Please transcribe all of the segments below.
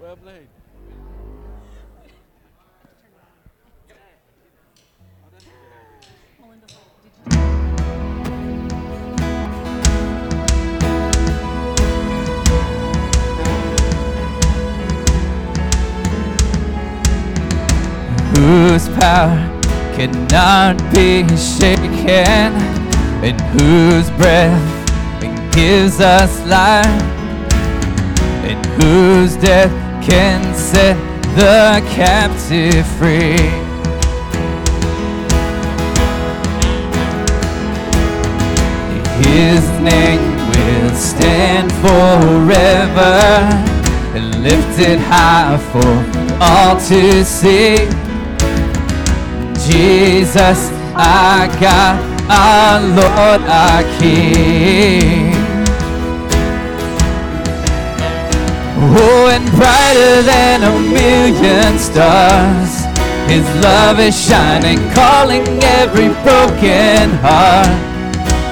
Well played. whose power cannot be shaken, and whose breath gives us life, and whose death can set the captive free. His name will stand forever and lifted high for all to see. Jesus, our God, our Lord, our King. Oh, and brighter than a million stars, His love is shining, calling every broken heart.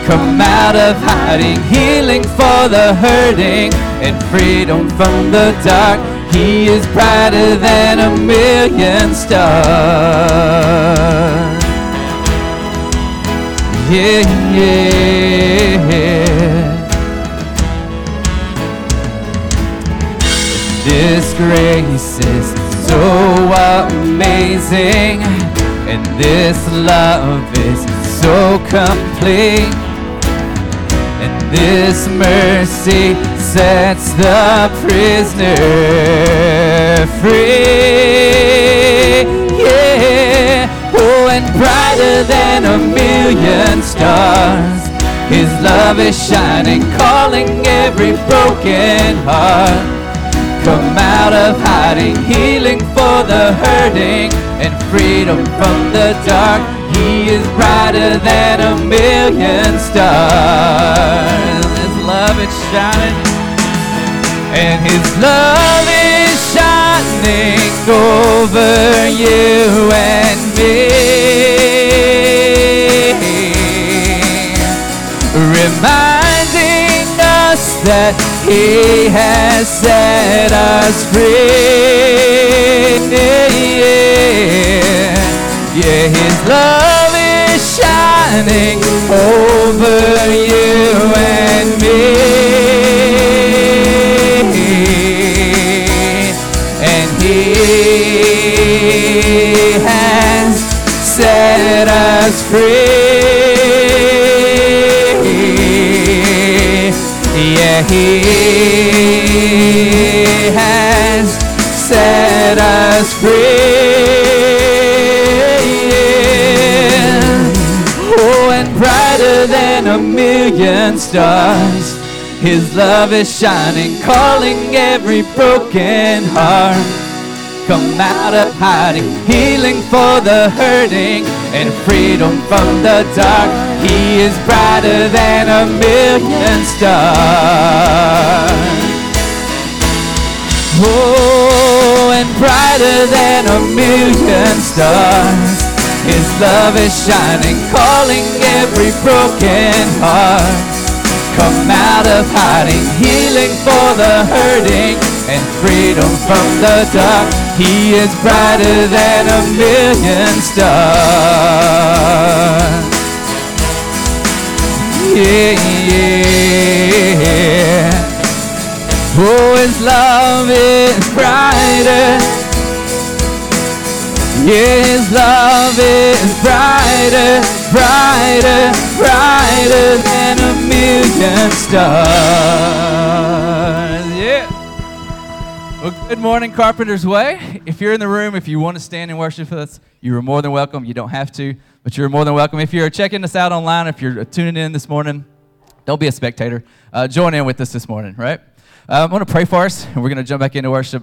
Come out of hiding, healing for the hurting, and freedom from the dark. He is brighter than a million stars. Yeah, yeah. This grace is so amazing, and this love is so complete. And this mercy sets the prisoner free. Yeah. Oh, and brighter than a million stars. His love is shining, calling every broken heart. Out of hiding, healing for the hurting, and freedom from the dark. He is brighter than a million stars. His love is shining, and His love is shining over you He has set us free. Yeah, His love is shining over you and me. And He has set us free. He has set us free. Oh, and brighter than a million stars, His love is shining, calling every broken heart. Come out of hiding, healing for the hurting, and freedom from the dark. He is brighter than a million stars. Oh, and brighter than a million stars. His love is shining, calling every broken heart. Come out of hiding, healing for the hurting, and freedom from the dark. He is brighter than a million stars. Yeah, yeah. Oh, his love is brighter. Yeah, his love is brighter, brighter, brighter than a million stars. Well, good morning, Carpenter's Way. If you're in the room, if you want to stand and worship with us, you are more than welcome. You don't have to, but you're more than welcome. If you're checking us out online, if you're tuning in this morning, don't be a spectator. Uh, join in with us this morning, right? Uh, I'm going to pray for us, and we're going to jump back into worship.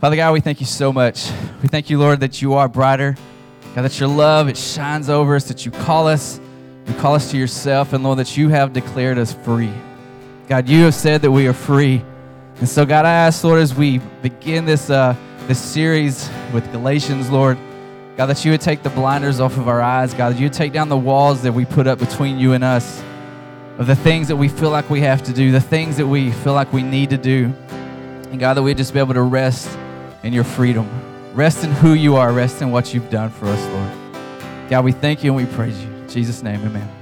Father God, we thank you so much. We thank you, Lord, that you are brighter. God, that your love, it shines over us, that you call us, you call us to yourself, and Lord, that you have declared us free. God, you have said that we are free. And so, God, I ask, Lord, as we begin this, uh, this series with Galatians, Lord, God, that you would take the blinders off of our eyes. God, that you would take down the walls that we put up between you and us. of the things that we feel like we have to do, the things that we feel like we need to do. And God, that we'd just be able to rest in your freedom, rest in who you are, rest in what you've done for us, Lord. God, we thank you and we praise you. In Jesus' name, amen.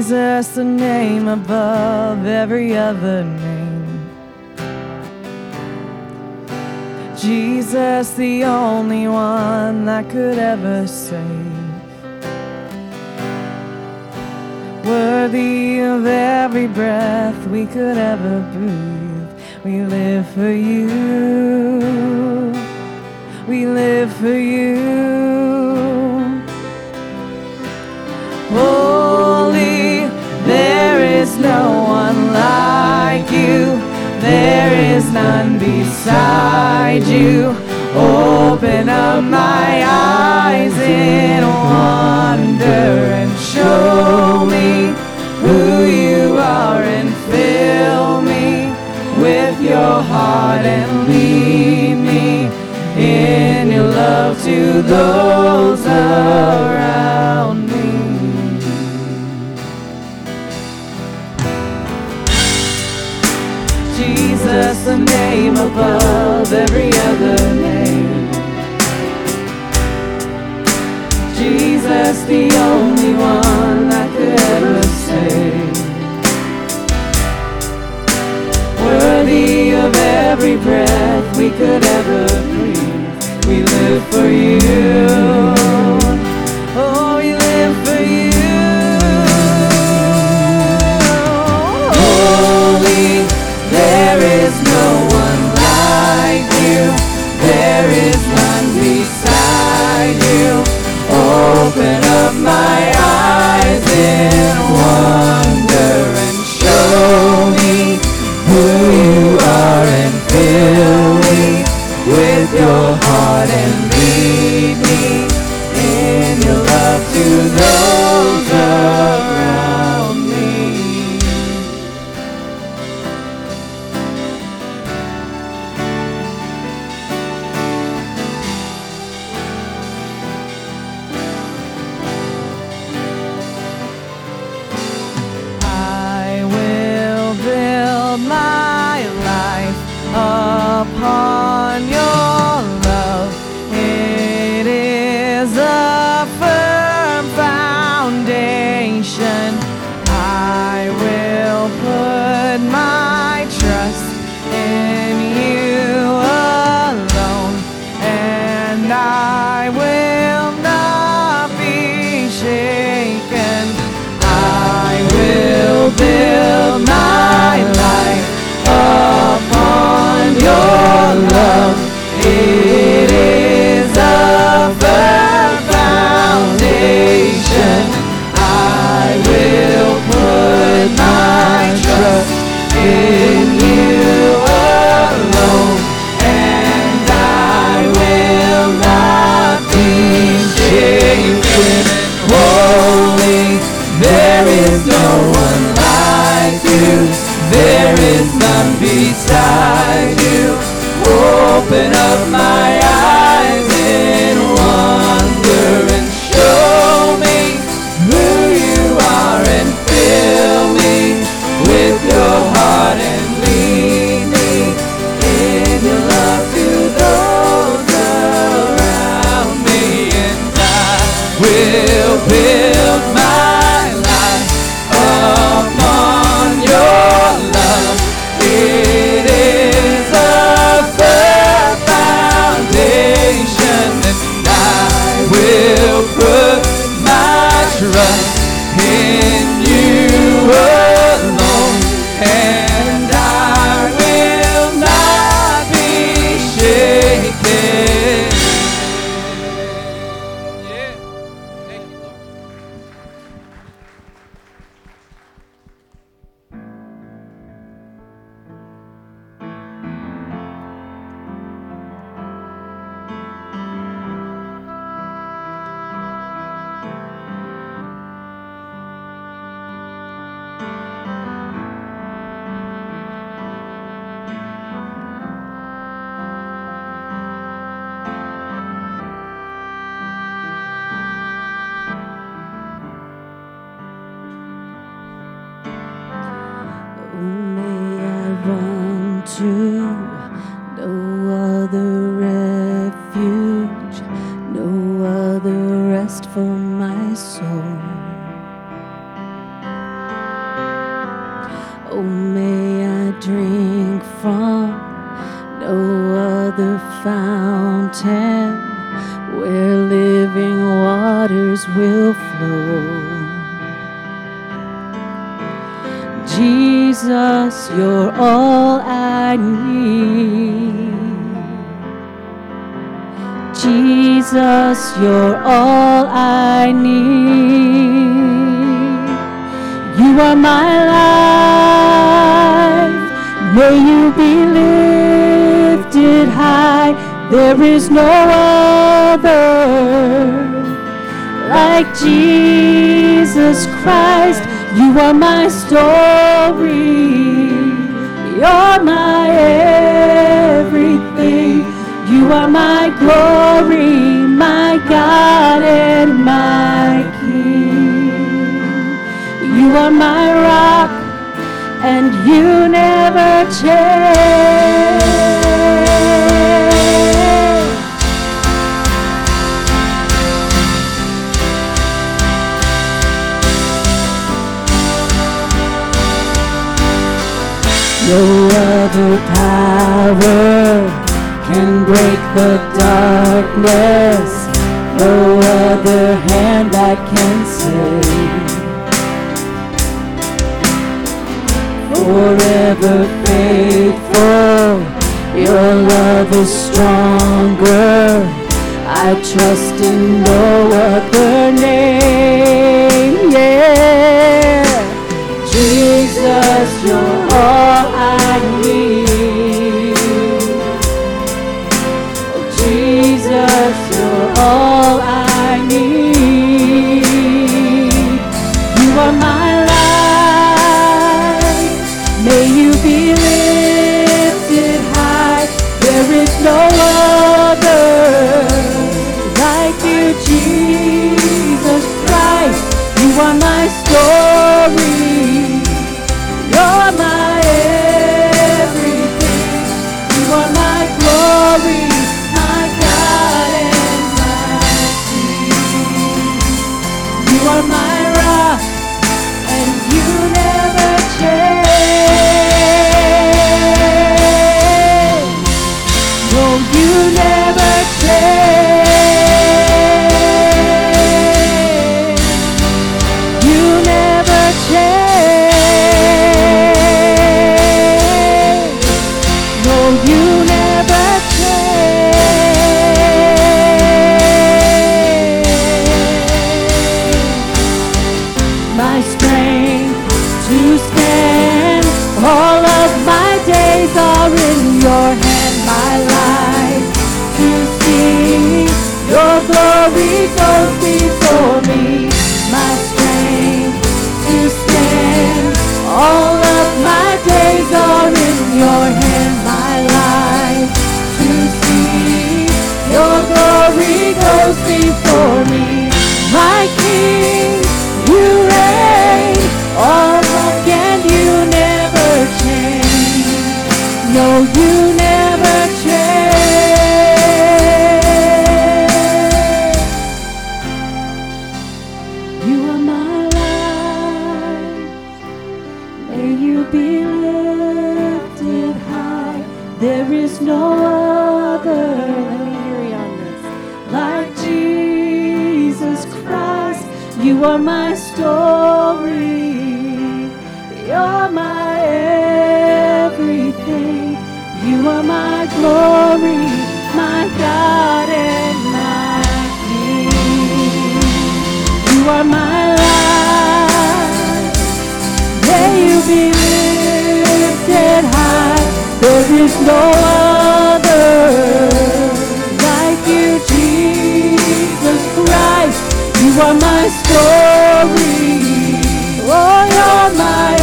Jesus, the name above every other name. Jesus, the only one that could ever save. Worthy of every breath we could ever breathe. We live for you. We live for you. Holy, like you. There is none beside you. Open up my eyes in wonder and show me who you are and fill me with your heart and lead me in your love to those around could ever breathe. We live for you. No other hand I can save. Forever faithful, your love is stronger. I trust in no other name. Yeah, Jesus, you're all. You are my story. You're my everything. You are my glory, my God and my King. You are my life. May you be lifted high. There is no other. are my story. Oh, you're my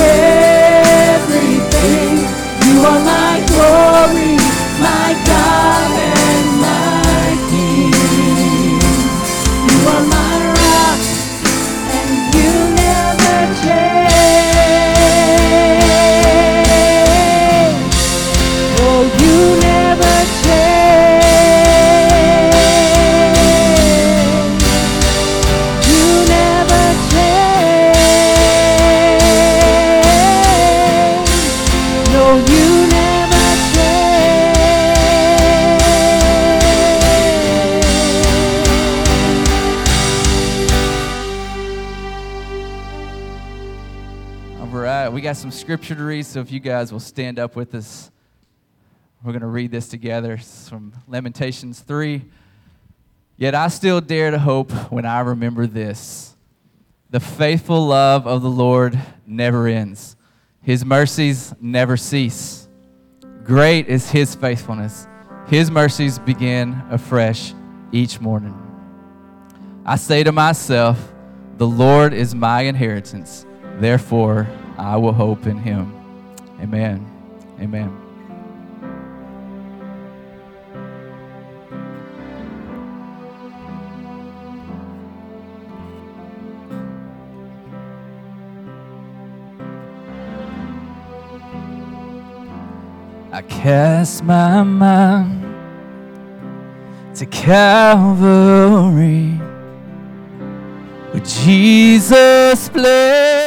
everything. You are my glory. Scripture to read, so if you guys will stand up with us, we're going to read this together. It's from Lamentations 3. Yet I still dare to hope when I remember this. The faithful love of the Lord never ends, His mercies never cease. Great is His faithfulness. His mercies begin afresh each morning. I say to myself, The Lord is my inheritance, therefore I will hope in Him. Amen. Amen. I cast my mind to Calvary where Jesus bled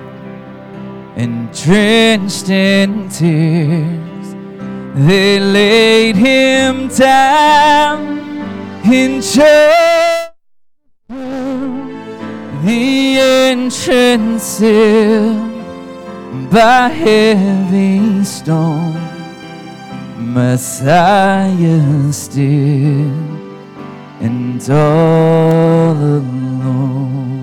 and drenched in tears. They laid him down in church, the entrance sealed by heavy stone. Messiah still and all alone.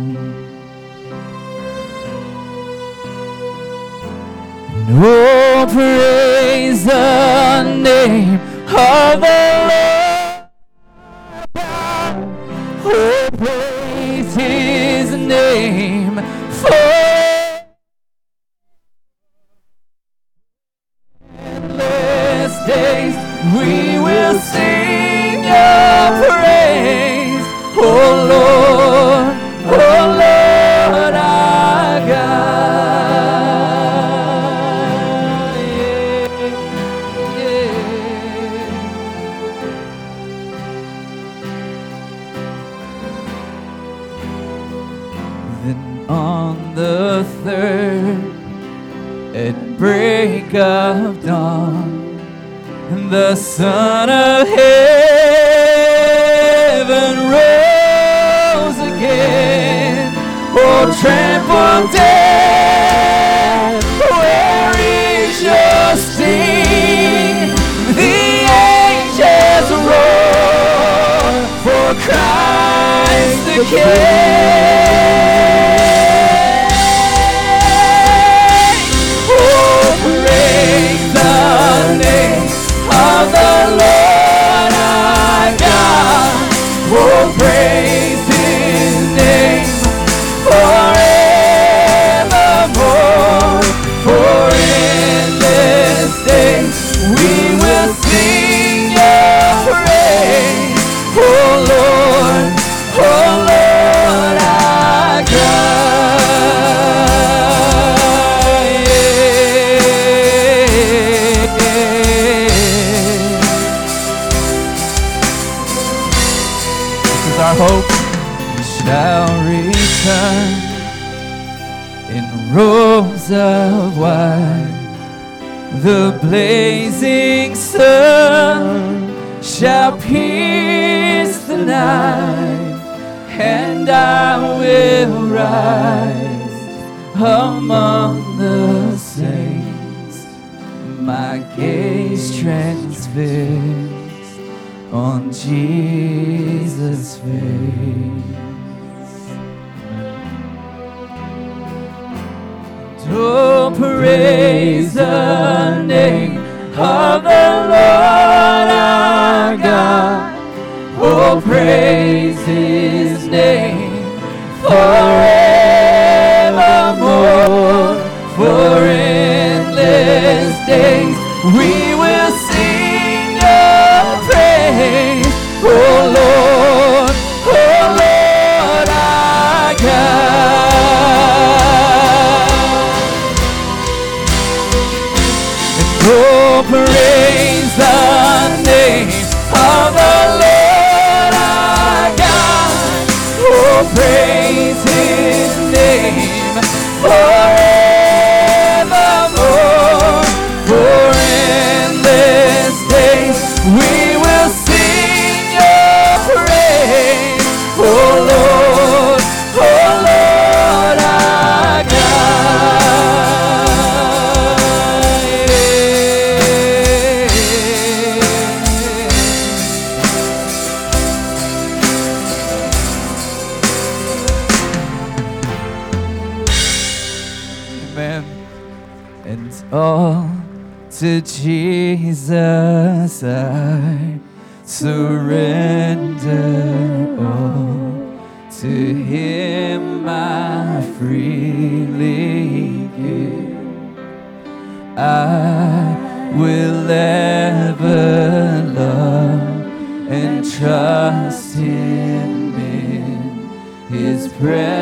Oh, praise the name of the Lord. Oh, praise His name Christ His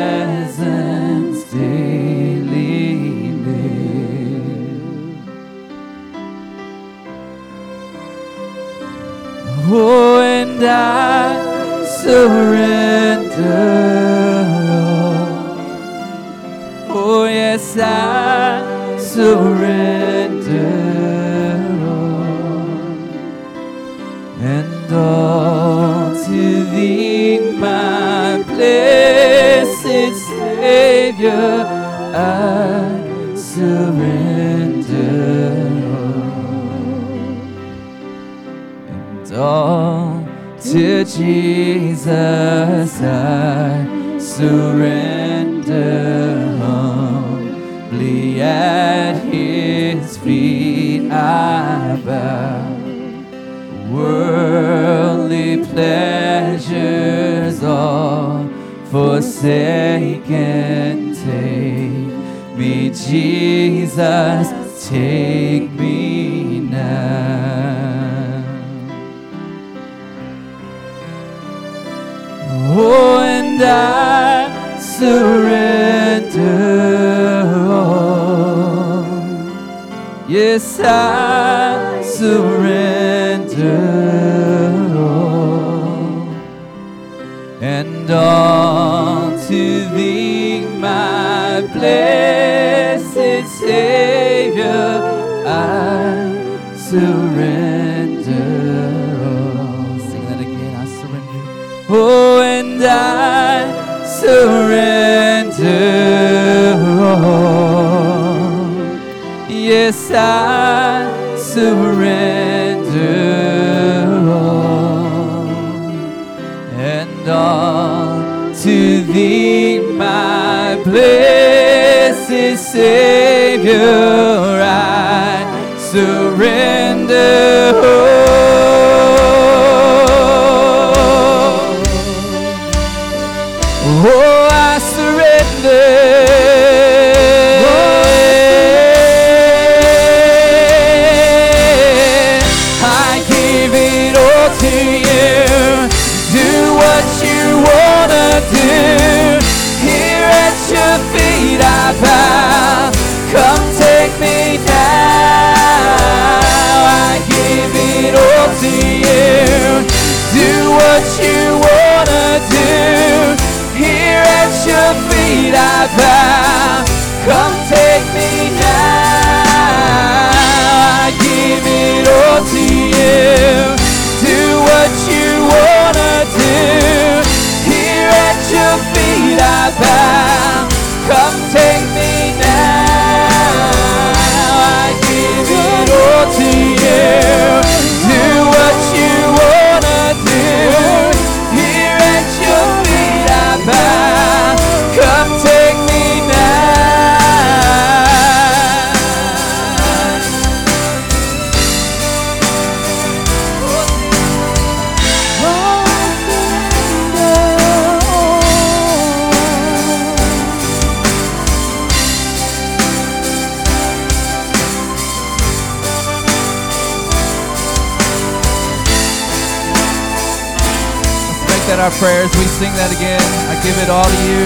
prayers. We sing that again. I give it all to you.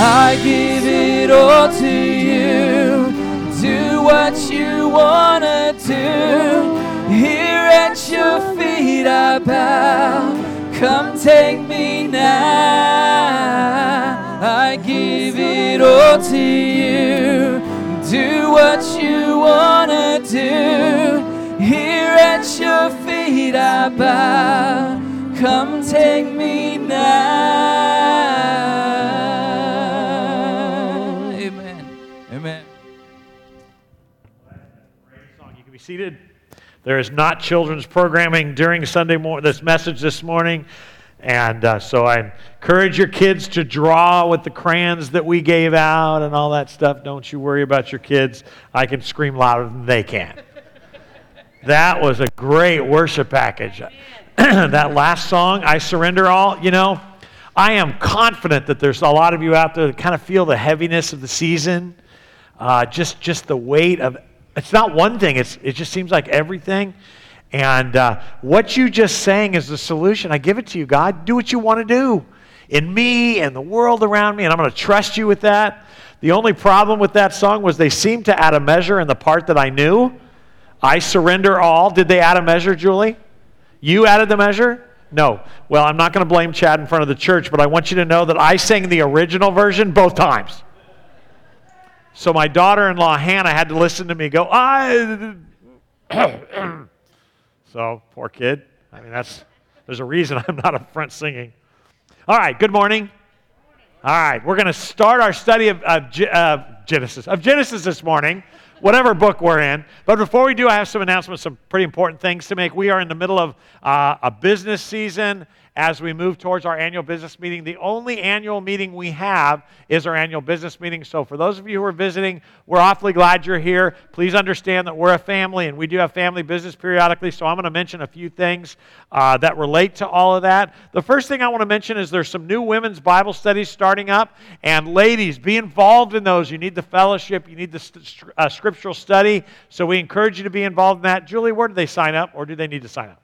I give it all to you. Do what you wanna do. Here at your feet I bow. Come take me now. I give it all to you. Do what you wanna do. Here at your feet I bow. Come take me now. Amen. Amen. Great song. You can be seated. There is not children's programming during Sunday morning. This message this morning, and uh, so I encourage your kids to draw with the crayons that we gave out and all that stuff. Don't you worry about your kids. I can scream louder than they can. that was a great worship package. that last song, I Surrender All, you know, I am confident that there's a lot of you out there that kind of feel the heaviness of the season, uh, just, just the weight of, it's not one thing, it's, it just seems like everything. And uh, what you just sang is the solution. I give it to you, God. Do what you want to do in me and the world around me, and I'm going to trust you with that. The only problem with that song was they seemed to add a measure in the part that I knew. I surrender all. Did they add a measure, Julie? You added the measure? No. Well, I'm not going to blame Chad in front of the church, but I want you to know that I sang the original version both times. So my daughter in law, Hannah, had to listen to me go, so, poor kid. I mean, that's, there's a reason I'm not up front singing. All right, good morning. All right, we're going to start our study of, of uh, Genesis, of Genesis this morning whatever book we're in. But before we do, I have some announcements, some pretty important things to make. We are in the middle of uh, a business season as we move towards our annual business meeting. The only annual meeting we have is our annual business meeting. So, for those of you who are visiting, we're awfully glad you're here. Please understand that we're a family and we do have family business periodically. So, I'm going to mention a few things uh, that relate to all of that. The first thing I want to mention is there's some new women's Bible studies starting up. And, ladies, be involved in those. You need the fellowship, you need the st- uh, scriptural study. So, we encourage you to be involved in that. Julie, where do they sign up or do they need to sign up?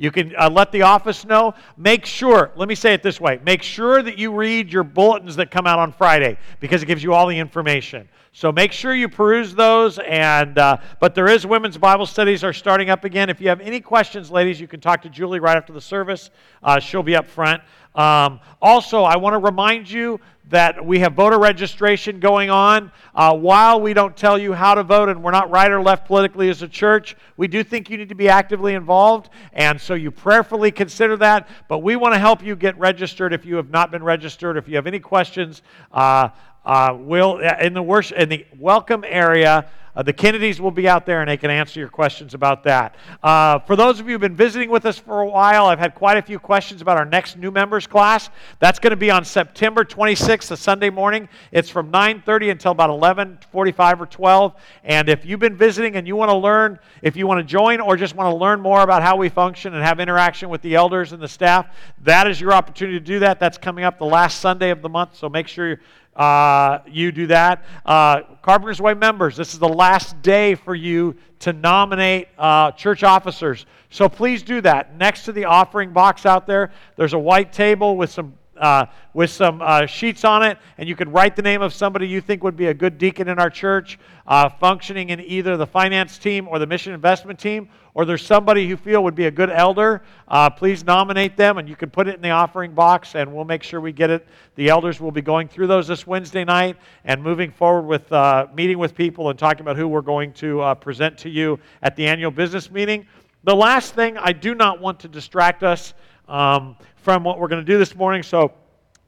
You can uh, let the office know. Make sure, let me say it this way make sure that you read your bulletins that come out on Friday because it gives you all the information. So make sure you peruse those. And uh, but there is women's Bible studies are starting up again. If you have any questions, ladies, you can talk to Julie right after the service. Uh, she'll be up front. Um, also, I want to remind you that we have voter registration going on. Uh, while we don't tell you how to vote and we're not right or left politically as a church, we do think you need to be actively involved. And so you prayerfully consider that. But we want to help you get registered if you have not been registered. If you have any questions, uh, uh, we'll, in, the worship, in the welcome area, uh, the Kennedys will be out there and they can answer your questions about that. Uh, for those of you who've been visiting with us for a while, I've had quite a few questions about our next new members class. That's going to be on September 26th, a Sunday morning. It's from 9:30 until about 11:45 or 12. And if you've been visiting and you want to learn, if you want to join or just want to learn more about how we function and have interaction with the elders and the staff, that is your opportunity to do that. That's coming up the last Sunday of the month, so make sure uh, you do that. Uh, Carpenter's Way members, this is the last day for you to nominate uh, church officers. So please do that. Next to the offering box out there, there's a white table with some uh, with some uh, sheets on it, and you could write the name of somebody you think would be a good deacon in our church, uh, functioning in either the finance team or the mission investment team, or there's somebody you feel would be a good elder. Uh, please nominate them, and you can put it in the offering box, and we'll make sure we get it. The elders will be going through those this Wednesday night and moving forward with uh, meeting with people and talking about who we're going to uh, present to you at the annual business meeting. The last thing, I do not want to distract us. Um, from what we're going to do this morning, so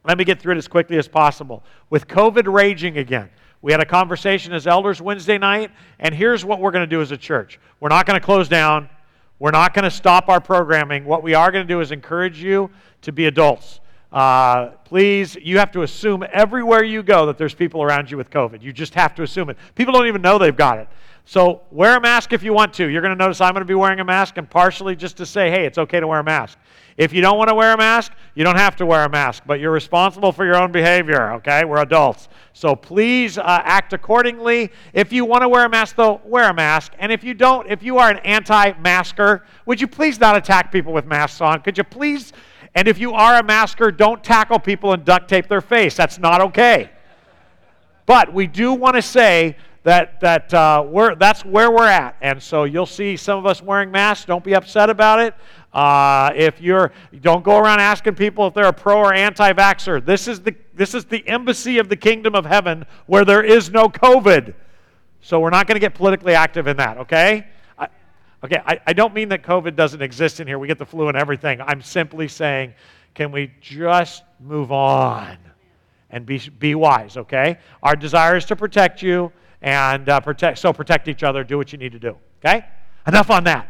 let me get through it as quickly as possible. With COVID raging again, we had a conversation as elders Wednesday night, and here's what we're going to do as a church. We're not going to close down. We're not going to stop our programming. What we are going to do is encourage you to be adults. Uh, please, you have to assume everywhere you go that there's people around you with COVID. You just have to assume it. People don't even know they've got it. So wear a mask if you want to. You're going to notice I'm going to be wearing a mask and partially just to say, hey, it's okay to wear a mask. If you don't want to wear a mask, you don't have to wear a mask, but you're responsible for your own behavior, okay? We're adults. So please uh, act accordingly. If you want to wear a mask, though, wear a mask. And if you don't, if you are an anti masker, would you please not attack people with masks on? Could you please? And if you are a masker, don't tackle people and duct tape their face. That's not okay. But we do want to say that, that uh, we're, that's where we're at. And so you'll see some of us wearing masks. Don't be upset about it. Uh, if you're, don't go around asking people if they're a pro or anti-vaxxer. This is the this is the embassy of the kingdom of heaven where there is no COVID. So we're not going to get politically active in that. Okay. I, okay. I, I don't mean that COVID doesn't exist in here. We get the flu and everything. I'm simply saying, can we just move on and be be wise? Okay. Our desire is to protect you and uh, protect. So protect each other. Do what you need to do. Okay. Enough on that.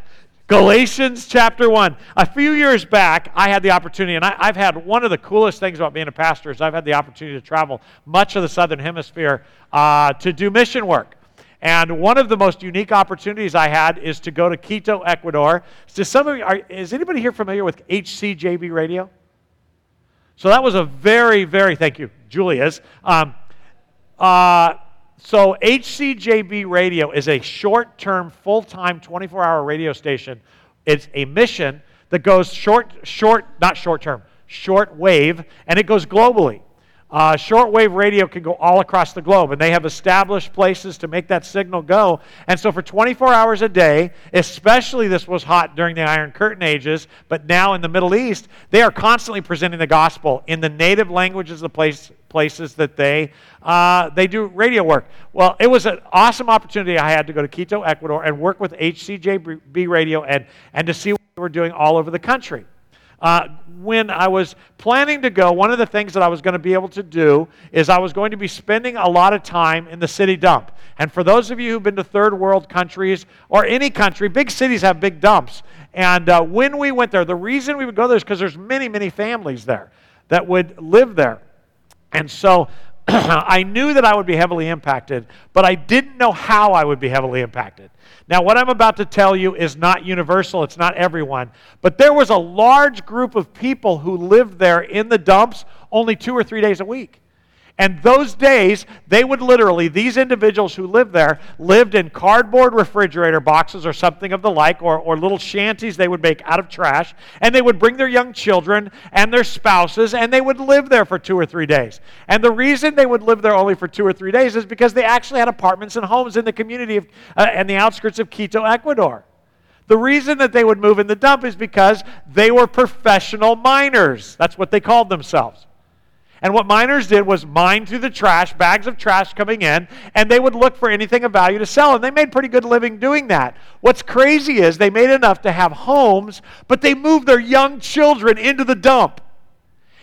Galatians chapter 1. A few years back, I had the opportunity, and I, have had one of the coolest things about being a pastor is I've had the opportunity to travel much of the southern hemisphere uh, to do mission work. And one of the most unique opportunities I had is to go to Quito, Ecuador. Does some of you, are, is anybody here familiar with HCJB radio? So that was a very, very, thank you, Julia's. Um, uh, so, HCJB Radio is a short term, full time, 24 hour radio station. It's a mission that goes short, short, not short term, short wave, and it goes globally. Uh, shortwave radio can go all across the globe, and they have established places to make that signal go. And so, for 24 hours a day, especially this was hot during the Iron Curtain ages, but now in the Middle East, they are constantly presenting the gospel in the native languages of the place, places that they uh, they do radio work. Well, it was an awesome opportunity I had to go to Quito, Ecuador, and work with HCJB Radio and and to see what they were doing all over the country. Uh, when I was planning to go, one of the things that I was going to be able to do is I was going to be spending a lot of time in the city dump. And for those of you who've been to third world countries or any country, big cities have big dumps. And uh, when we went there, the reason we would go there is because there's many, many families there that would live there. And so I knew that I would be heavily impacted, but I didn't know how I would be heavily impacted. Now, what I'm about to tell you is not universal, it's not everyone, but there was a large group of people who lived there in the dumps only two or three days a week. And those days, they would literally, these individuals who lived there, lived in cardboard refrigerator boxes or something of the like, or, or little shanties they would make out of trash. And they would bring their young children and their spouses, and they would live there for two or three days. And the reason they would live there only for two or three days is because they actually had apartments and homes in the community of, uh, and the outskirts of Quito, Ecuador. The reason that they would move in the dump is because they were professional miners. That's what they called themselves. And what miners did was mine through the trash, bags of trash coming in, and they would look for anything of value to sell. And they made pretty good living doing that. What's crazy is they made enough to have homes, but they moved their young children into the dump.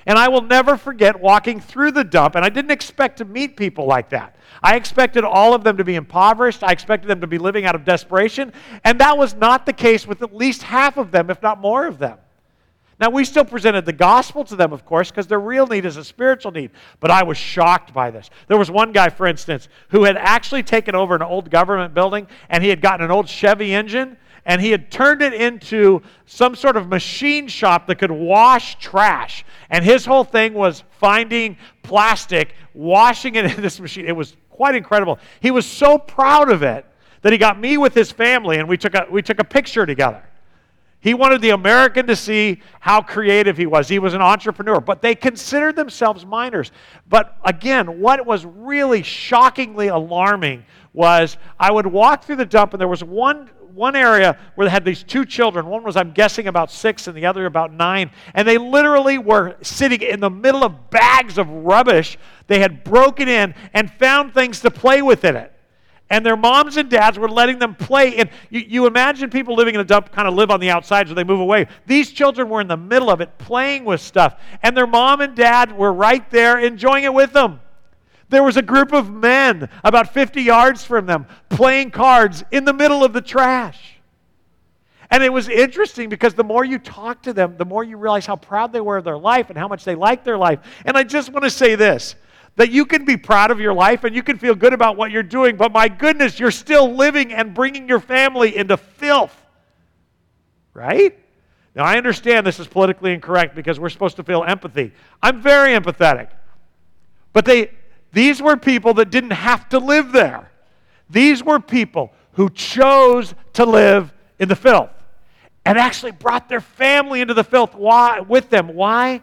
And I will never forget walking through the dump, and I didn't expect to meet people like that. I expected all of them to be impoverished. I expected them to be living out of desperation. And that was not the case with at least half of them, if not more of them. Now, we still presented the gospel to them, of course, because their real need is a spiritual need. But I was shocked by this. There was one guy, for instance, who had actually taken over an old government building and he had gotten an old Chevy engine and he had turned it into some sort of machine shop that could wash trash. And his whole thing was finding plastic, washing it in this machine. It was quite incredible. He was so proud of it that he got me with his family and we took a, we took a picture together. He wanted the American to see how creative he was. He was an entrepreneur, but they considered themselves miners. But again, what was really shockingly alarming was I would walk through the dump, and there was one, one area where they had these two children. One was, I'm guessing, about six, and the other about nine. And they literally were sitting in the middle of bags of rubbish they had broken in and found things to play with in it and their moms and dads were letting them play. And you, you, imagine people living in a dump kind of live on the outside so they move away. These children were in the middle of it playing with stuff, and their mom and dad were right there enjoying it with them. There was a group of men about 50 yards from them playing cards in the middle of the trash. And it was interesting because the more you talk to them, the more you realize how proud they were of their life and how much they liked their life. And I just want to say this that you can be proud of your life and you can feel good about what you're doing, but my goodness, you're still living and bringing your family into filth. Right? Now, I understand this is politically incorrect because we're supposed to feel empathy. I'm very empathetic. But they, these were people that didn't have to live there. These were people who chose to live in the filth and actually brought their family into the filth Why, with them. Why?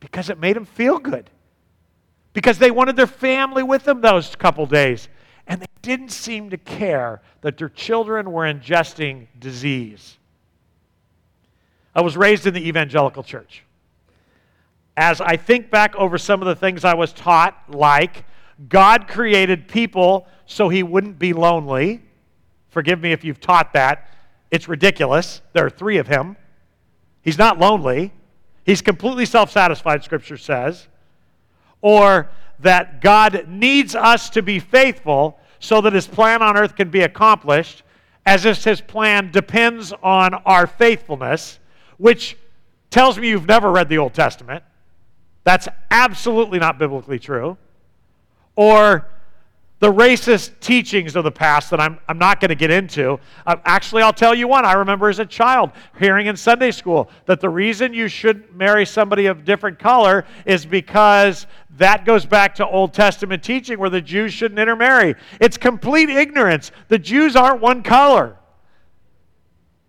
Because it made them feel good because they wanted their family with them those couple days. and they didn't seem to care that their children were ingesting disease. I was raised in the evangelical church. As I think back over some of the things I was taught, like God created people so he wouldn't be lonely. Forgive me if you've taught that. It's ridiculous. There are three of him. He's not lonely, he's completely self satisfied, Scripture says. Or that God needs us to be faithful so that his plan on earth can be accomplished, as if his plan depends on our faithfulness, which tells me you've never read the Old Testament. That's absolutely not biblically true. Or the racist teachings of the past that I'm, I'm not going to get into. Uh, actually, I'll tell you one. I remember as a child hearing in Sunday school that the reason you shouldn't marry somebody of different color is because that goes back to Old Testament teaching where the Jews shouldn't intermarry. It's complete ignorance. The Jews aren't one color.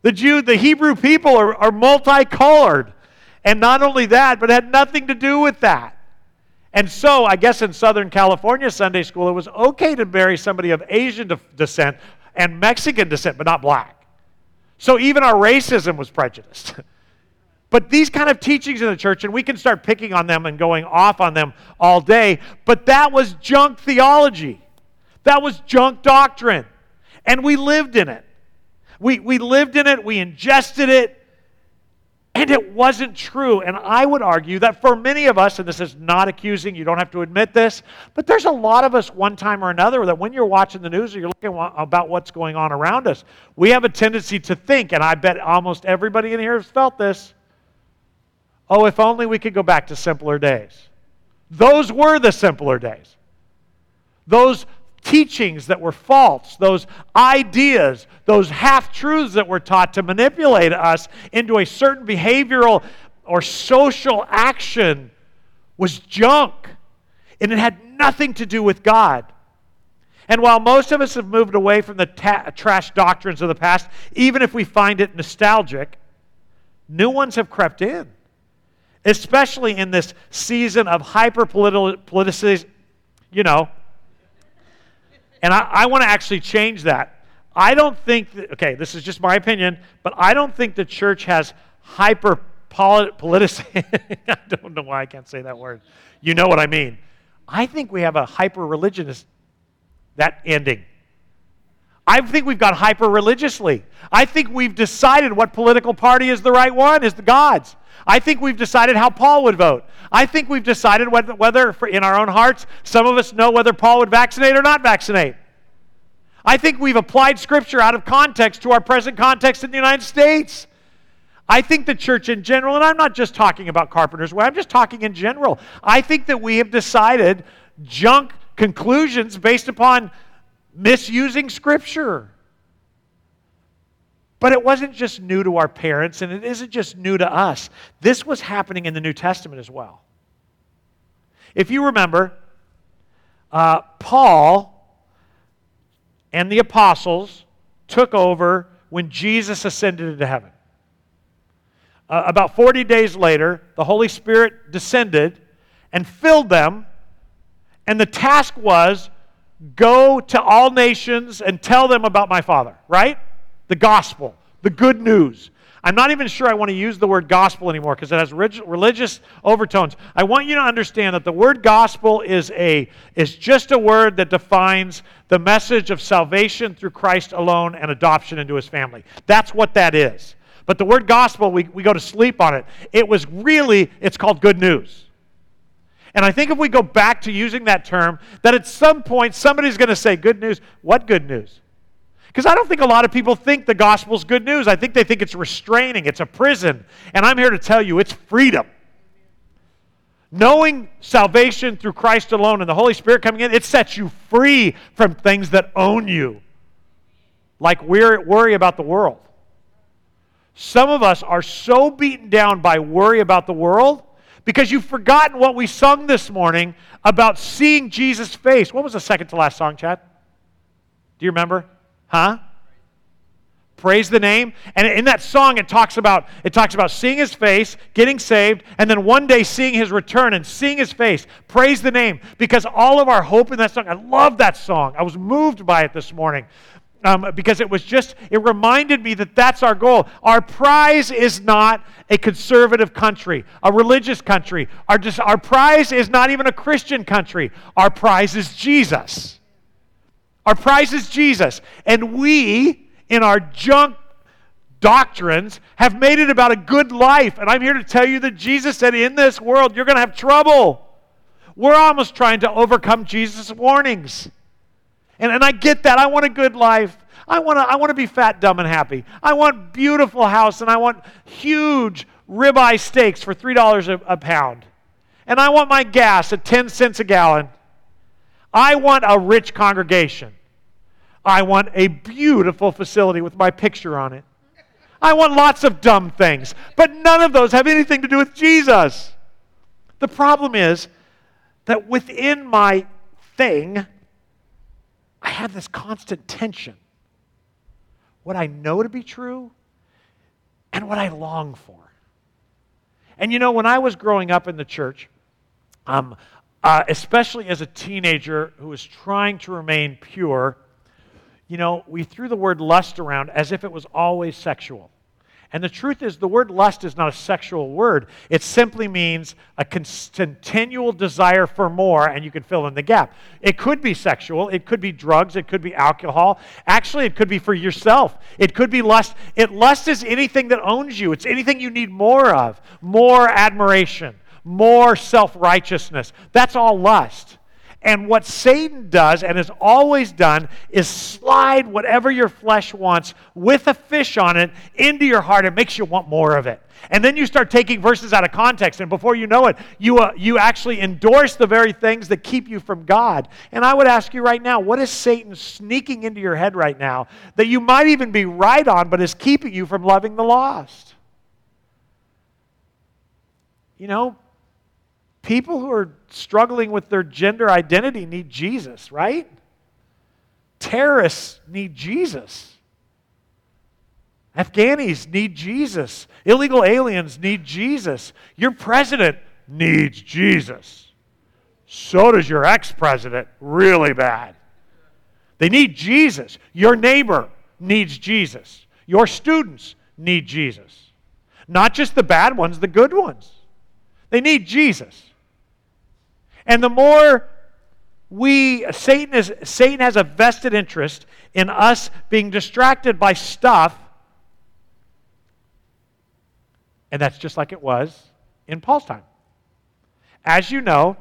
The Jew, the Hebrew people are, are multicolored. And not only that, but it had nothing to do with that. And so, I guess in Southern California Sunday school, it was okay to marry somebody of Asian de- descent and Mexican descent, but not black. So even our racism was prejudiced. but these kind of teachings in the church, and we can start picking on them and going off on them all day, but that was junk theology. That was junk doctrine. And we lived in it. We, we lived in it, we ingested it, and it wasn't true. And I would argue that for many of us, and this is not accusing, you don't have to admit this, but there's a lot of us one time or another that when you're watching the news or you're looking about what's going on around us, we have a tendency to think, and I bet almost everybody in here has felt this oh, if only we could go back to simpler days. Those were the simpler days. Those teachings that were false, those ideas, those half truths that were taught to manipulate us into a certain behavioral or social action was junk. And it had nothing to do with God. And while most of us have moved away from the ta- trash doctrines of the past, even if we find it nostalgic, new ones have crept in. Especially in this season of hyper political, you know, and I, I want to actually change that. I don't think, that, okay, this is just my opinion, but I don't think the church has hyper politicized. I don't know why I can't say that word. You know what I mean. I think we have a hyper religionist, that ending. I think we've got hyper religiously. I think we've decided what political party is the right one, is the God's. I think we've decided how Paul would vote. I think we've decided whether, whether in our own hearts, some of us know whether Paul would vaccinate or not vaccinate. I think we've applied Scripture out of context to our present context in the United States. I think the church in general, and I'm not just talking about Carpenter's Way, I'm just talking in general. I think that we have decided junk conclusions based upon misusing Scripture. But it wasn't just new to our parents, and it isn't just new to us. This was happening in the New Testament as well. If you remember, uh, Paul and the apostles took over when Jesus ascended into heaven. Uh, about 40 days later, the Holy Spirit descended and filled them, and the task was go to all nations and tell them about my Father, right? The gospel, the good news. I'm not even sure I want to use the word gospel anymore because it has religious overtones. I want you to understand that the word gospel is, a, is just a word that defines the message of salvation through Christ alone and adoption into his family. That's what that is. But the word gospel, we, we go to sleep on it. It was really, it's called good news. And I think if we go back to using that term, that at some point somebody's going to say, Good news. What good news? Because I don't think a lot of people think the gospel's good news. I think they think it's restraining, it's a prison. And I'm here to tell you it's freedom. Knowing salvation through Christ alone and the Holy Spirit coming in, it sets you free from things that own you, like we're worry about the world. Some of us are so beaten down by worry about the world because you've forgotten what we sung this morning about seeing Jesus' face. What was the second to last song, Chad? Do you remember? Huh? Praise the name. And in that song, it talks about it talks about seeing his face, getting saved, and then one day seeing his return and seeing his face. Praise the name. Because all of our hope in that song, I love that song. I was moved by it this morning. Um, because it was just, it reminded me that that's our goal. Our prize is not a conservative country, a religious country. Our, just, our prize is not even a Christian country. Our prize is Jesus. Our prize is Jesus. And we, in our junk doctrines, have made it about a good life. And I'm here to tell you that Jesus said, in this world, you're going to have trouble. We're almost trying to overcome Jesus' warnings. And, and I get that. I want a good life. I want to I want to be fat, dumb, and happy. I want beautiful house, and I want huge ribeye steaks for $3 a, a pound. And I want my gas at 10 cents a gallon. I want a rich congregation. I want a beautiful facility with my picture on it. I want lots of dumb things, but none of those have anything to do with Jesus. The problem is that within my thing, I have this constant tension. What I know to be true and what I long for. And you know, when I was growing up in the church, um, uh, especially as a teenager who was trying to remain pure, you know, we threw the word lust around as if it was always sexual. And the truth is, the word lust is not a sexual word. It simply means a continual desire for more, and you can fill in the gap. It could be sexual, it could be drugs, it could be alcohol. Actually, it could be for yourself. It could be lust. It lust is anything that owns you. It's anything you need more of. More admiration, more self-righteousness. That's all lust. And what Satan does and has always done is slide whatever your flesh wants with a fish on it into your heart. It makes you want more of it. And then you start taking verses out of context, and before you know it, you, uh, you actually endorse the very things that keep you from God. And I would ask you right now, what is Satan sneaking into your head right now that you might even be right on, but is keeping you from loving the lost? You know, people who are struggling with their gender identity need Jesus, right? Terrorists need Jesus. Afghanis need Jesus. Illegal aliens need Jesus. Your president needs Jesus. So does your ex president, really bad. They need Jesus. Your neighbor needs Jesus. Your students need Jesus. Not just the bad ones, the good ones. They need Jesus. And the more we Satan is Satan has a vested interest in us being distracted by stuff. And that's just like it was in Paul's time. As you know,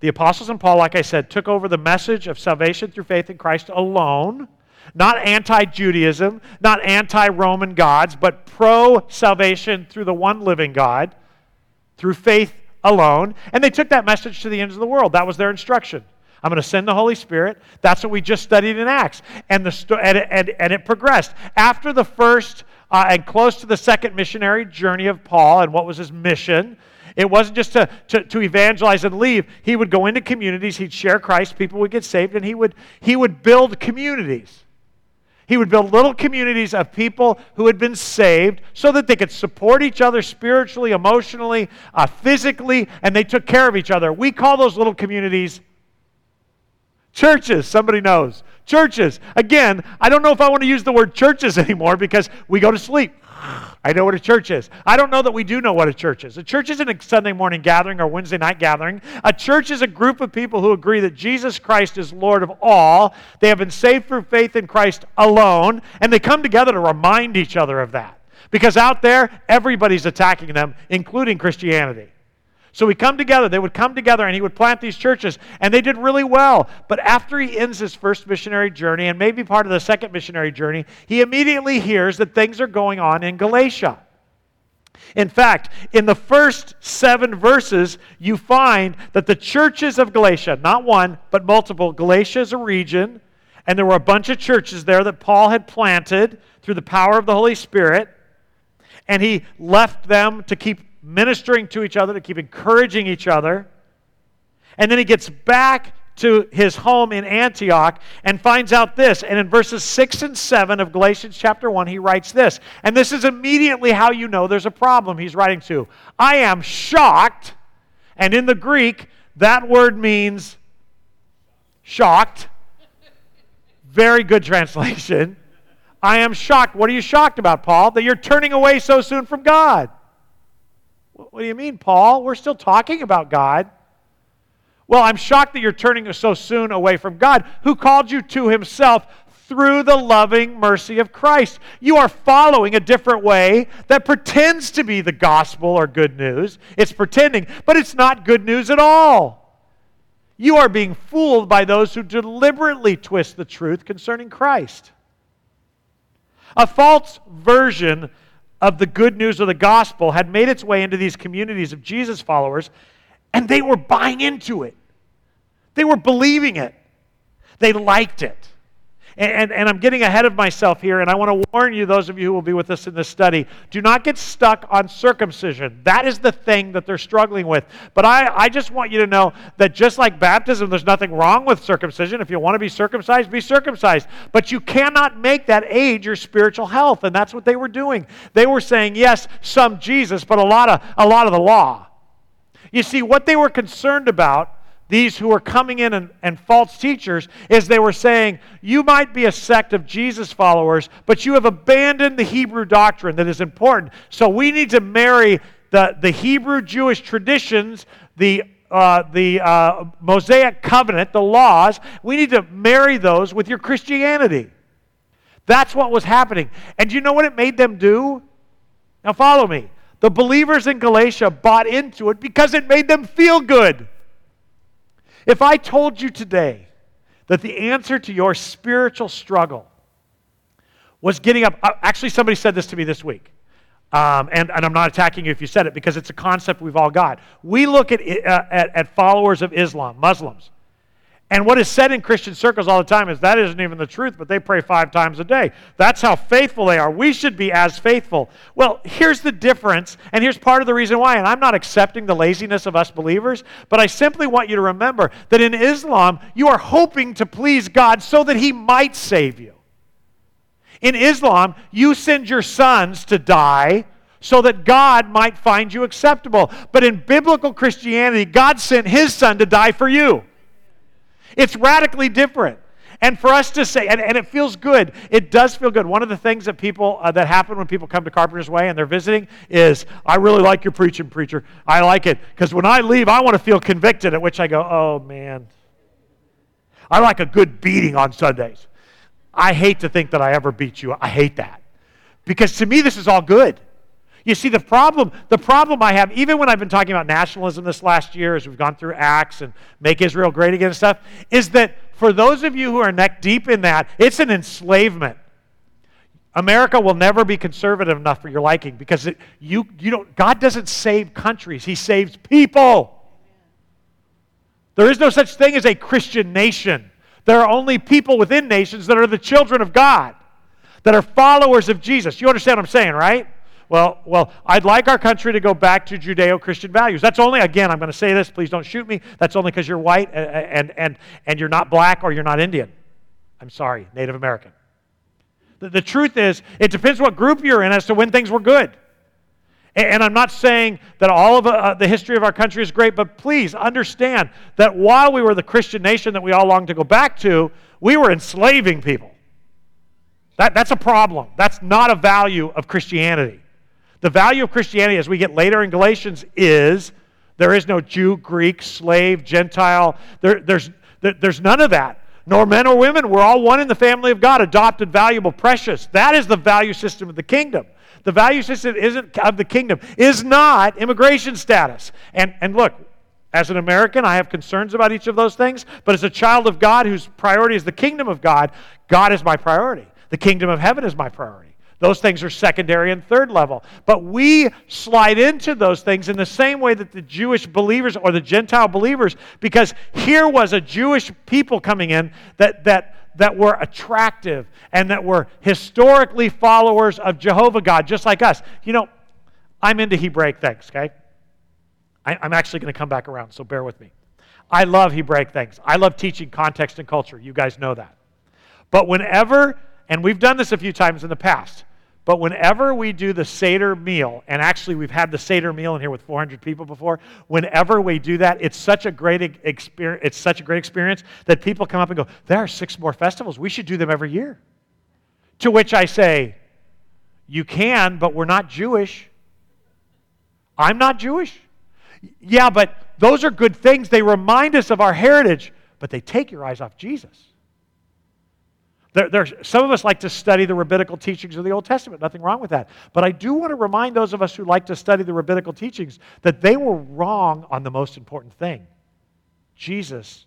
the apostles and Paul, like I said, took over the message of salvation through faith in Christ alone. Not anti Judaism, not anti Roman gods, but pro salvation through the one living God, through faith alone. And they took that message to the ends of the world. That was their instruction. I'm going to send the Holy Spirit. That's what we just studied in Acts. And, the and, and, and it progressed. After the first uh, and close to the second missionary journey of Paul and what was his mission, it wasn't just to, to, to, evangelize and leave. He would go into communities, he'd share Christ, people would get saved, and he would, he would build communities. He would build little communities of people who had been saved so that they could support each other spiritually, emotionally, uh, physically, and they took care of each other. We call those little communities churches. Somebody knows. Churches. Again, I don't know if I want to use the word churches anymore because we go to sleep. I know what a church is. I don't know that we do know what a church is. A church isn't a Sunday morning gathering or Wednesday night gathering. A church is a group of people who agree that Jesus Christ is Lord of all. They have been saved through faith in Christ alone, and they come together to remind each other of that. Because out there, everybody's attacking them, including Christianity. So we come together. They would come together and he would plant these churches, and they did really well. But after he ends his first missionary journey, and maybe part of the second missionary journey, he immediately hears that things are going on in Galatia. In fact, in the first seven verses, you find that the churches of Galatia, not one, but multiple, Galatia is a region, and there were a bunch of churches there that Paul had planted through the power of the Holy Spirit, and he left them to keep ministering to each other, to keep encouraging each other. And then he gets back to his home in Antioch and finds out this. And in verses 6 and 7 of Galatians chapter 1, he writes this. And this is immediately how you know there's a problem he's writing to. I am shocked. And in the Greek, that word means shocked. Very good translation. I am shocked. What are you shocked about, Paul? That you're turning away so soon from God. What do you mean, Paul? We're still talking about God. Well, I'm shocked that you're turning so soon away from God, who called you to himself through the loving mercy of Christ. You are following a different way that pretends to be the gospel or good news. It's pretending, but it's not good news at all. You are being fooled by those who deliberately twist the truth concerning Christ. A false version of the good news of the gospel had made its way into these communities of Jesus followers, and they were buying into it. They were believing it. They liked it. And, and, and, I'm getting ahead of myself here, and I want to warn you, those of you who will be with us in this study, do not get stuck on circumcision. That is the thing that they're struggling with. But I, I just want you to know that just like baptism, there's nothing wrong with circumcision. If you want to be circumcised, be circumcised. But you cannot make that age your spiritual health, and that's what they were doing. They were saying, yes, some Jesus, but a lot of, a lot of the law. You see, what they were concerned about these who were coming in and, and false teachers is they were saying, You might be a sect of Jesus followers, but you have abandoned the Hebrew doctrine that is important. So we need to marry the, the Hebrew Jewish traditions, the uh, the uh, Mosaic covenant, the laws, we need to marry those with your Christianity. That's what was happening. And you know what it made them do? Now, follow me. The believers in Galatia bought into it because it made them feel good. If I told you today that the answer to your spiritual struggle was getting up, uh, actually, somebody said this to me this week. Um, and, and, I'm not attacking you if you said it because it's a concept we've all got. We look at, uh, at, at followers of Islam, Muslims, and what is said in Christian circles all the time is that isn't even the truth, but they pray five times a day. That's how faithful they are. We should be as faithful. Well, here's the difference, and here's part of the reason why. And I'm not accepting the laziness of us believers, but I simply want you to remember that in Islam, you are hoping to please God so that He might save you. In Islam, you send your sons to die so that God might find you acceptable. But in biblical Christianity, God sent His Son to die for you. It's radically different. And for us to say, and, and it feels good, it does feel good. One of the things that people, uh, that happen when people come to Carpenter's Way and they're visiting is, I really like your preaching, preacher. I like it. Because when I leave, I want to feel convicted, at which I go, oh man. I like a good beating on Sundays. I hate to think that I ever beat you. I hate that. Because to me, this is all good. You see, the problem, the problem I have, even when I've been talking about nationalism this last year, as we've gone through Acts and make Israel great again and stuff, is that for those of you who are neck deep in that, it's an enslavement. America will never be conservative enough for your liking because it, you, you don't, God doesn't save countries, He saves people. There is no such thing as a Christian nation. There are only people within nations that are the children of God, that are followers of Jesus. You understand what I'm saying, right? Well, well, I'd like our country to go back to Judeo-Christian values. That's only, again, I'm going to say this, please don't shoot me. That's only because you're white and, and, and you're not black or you're not Indian. I'm sorry, Native American. The, the truth is, it depends what group you're in as to when things were good. And, and I'm not saying that all of uh, the history of our country is great, but please understand that while we were the Christian nation that we all long to go back to, we were enslaving people. That, that's a problem. That's not a value of Christianity. The value of Christianity as we get later in Galatians is there is no Jew, Greek, slave, Gentile. There, there's, there, there's none of that. Nor men or women. We're all one in the family of God, adopted, valuable, precious. That is the value system of the kingdom. The value system isn't of the kingdom, is not immigration status. And, and look, as an American, I have concerns about each of those things, but as a child of God whose priority is the kingdom of God, God is my priority. The kingdom of heaven is my priority. Those things are secondary and third level. But we slide into those things in the same way that the Jewish believers or the Gentile believers, because here was a Jewish people coming in that, that, that were attractive and that were historically followers of Jehovah God, just like us. You know, I'm into Hebraic things, okay? I, I'm actually going to come back around, so bear with me. I love Hebraic things. I love teaching context and culture. You guys know that. But whenever, and we've done this a few times in the past, but whenever we do the Seder meal, and actually we've had the Seder meal in here with 400 people before, whenever we do that, it's such a great experience. It's such a great experience that people come up and go, "There are six more festivals. We should do them every year." To which I say, "You can, but we're not Jewish. I'm not Jewish." Yeah, but those are good things. They remind us of our heritage, but they take your eyes off Jesus. There, there, some of us like to study the rabbinical teachings of the Old Testament. Nothing wrong with that. But I do want to remind those of us who like to study the rabbinical teachings that they were wrong on the most important thing Jesus,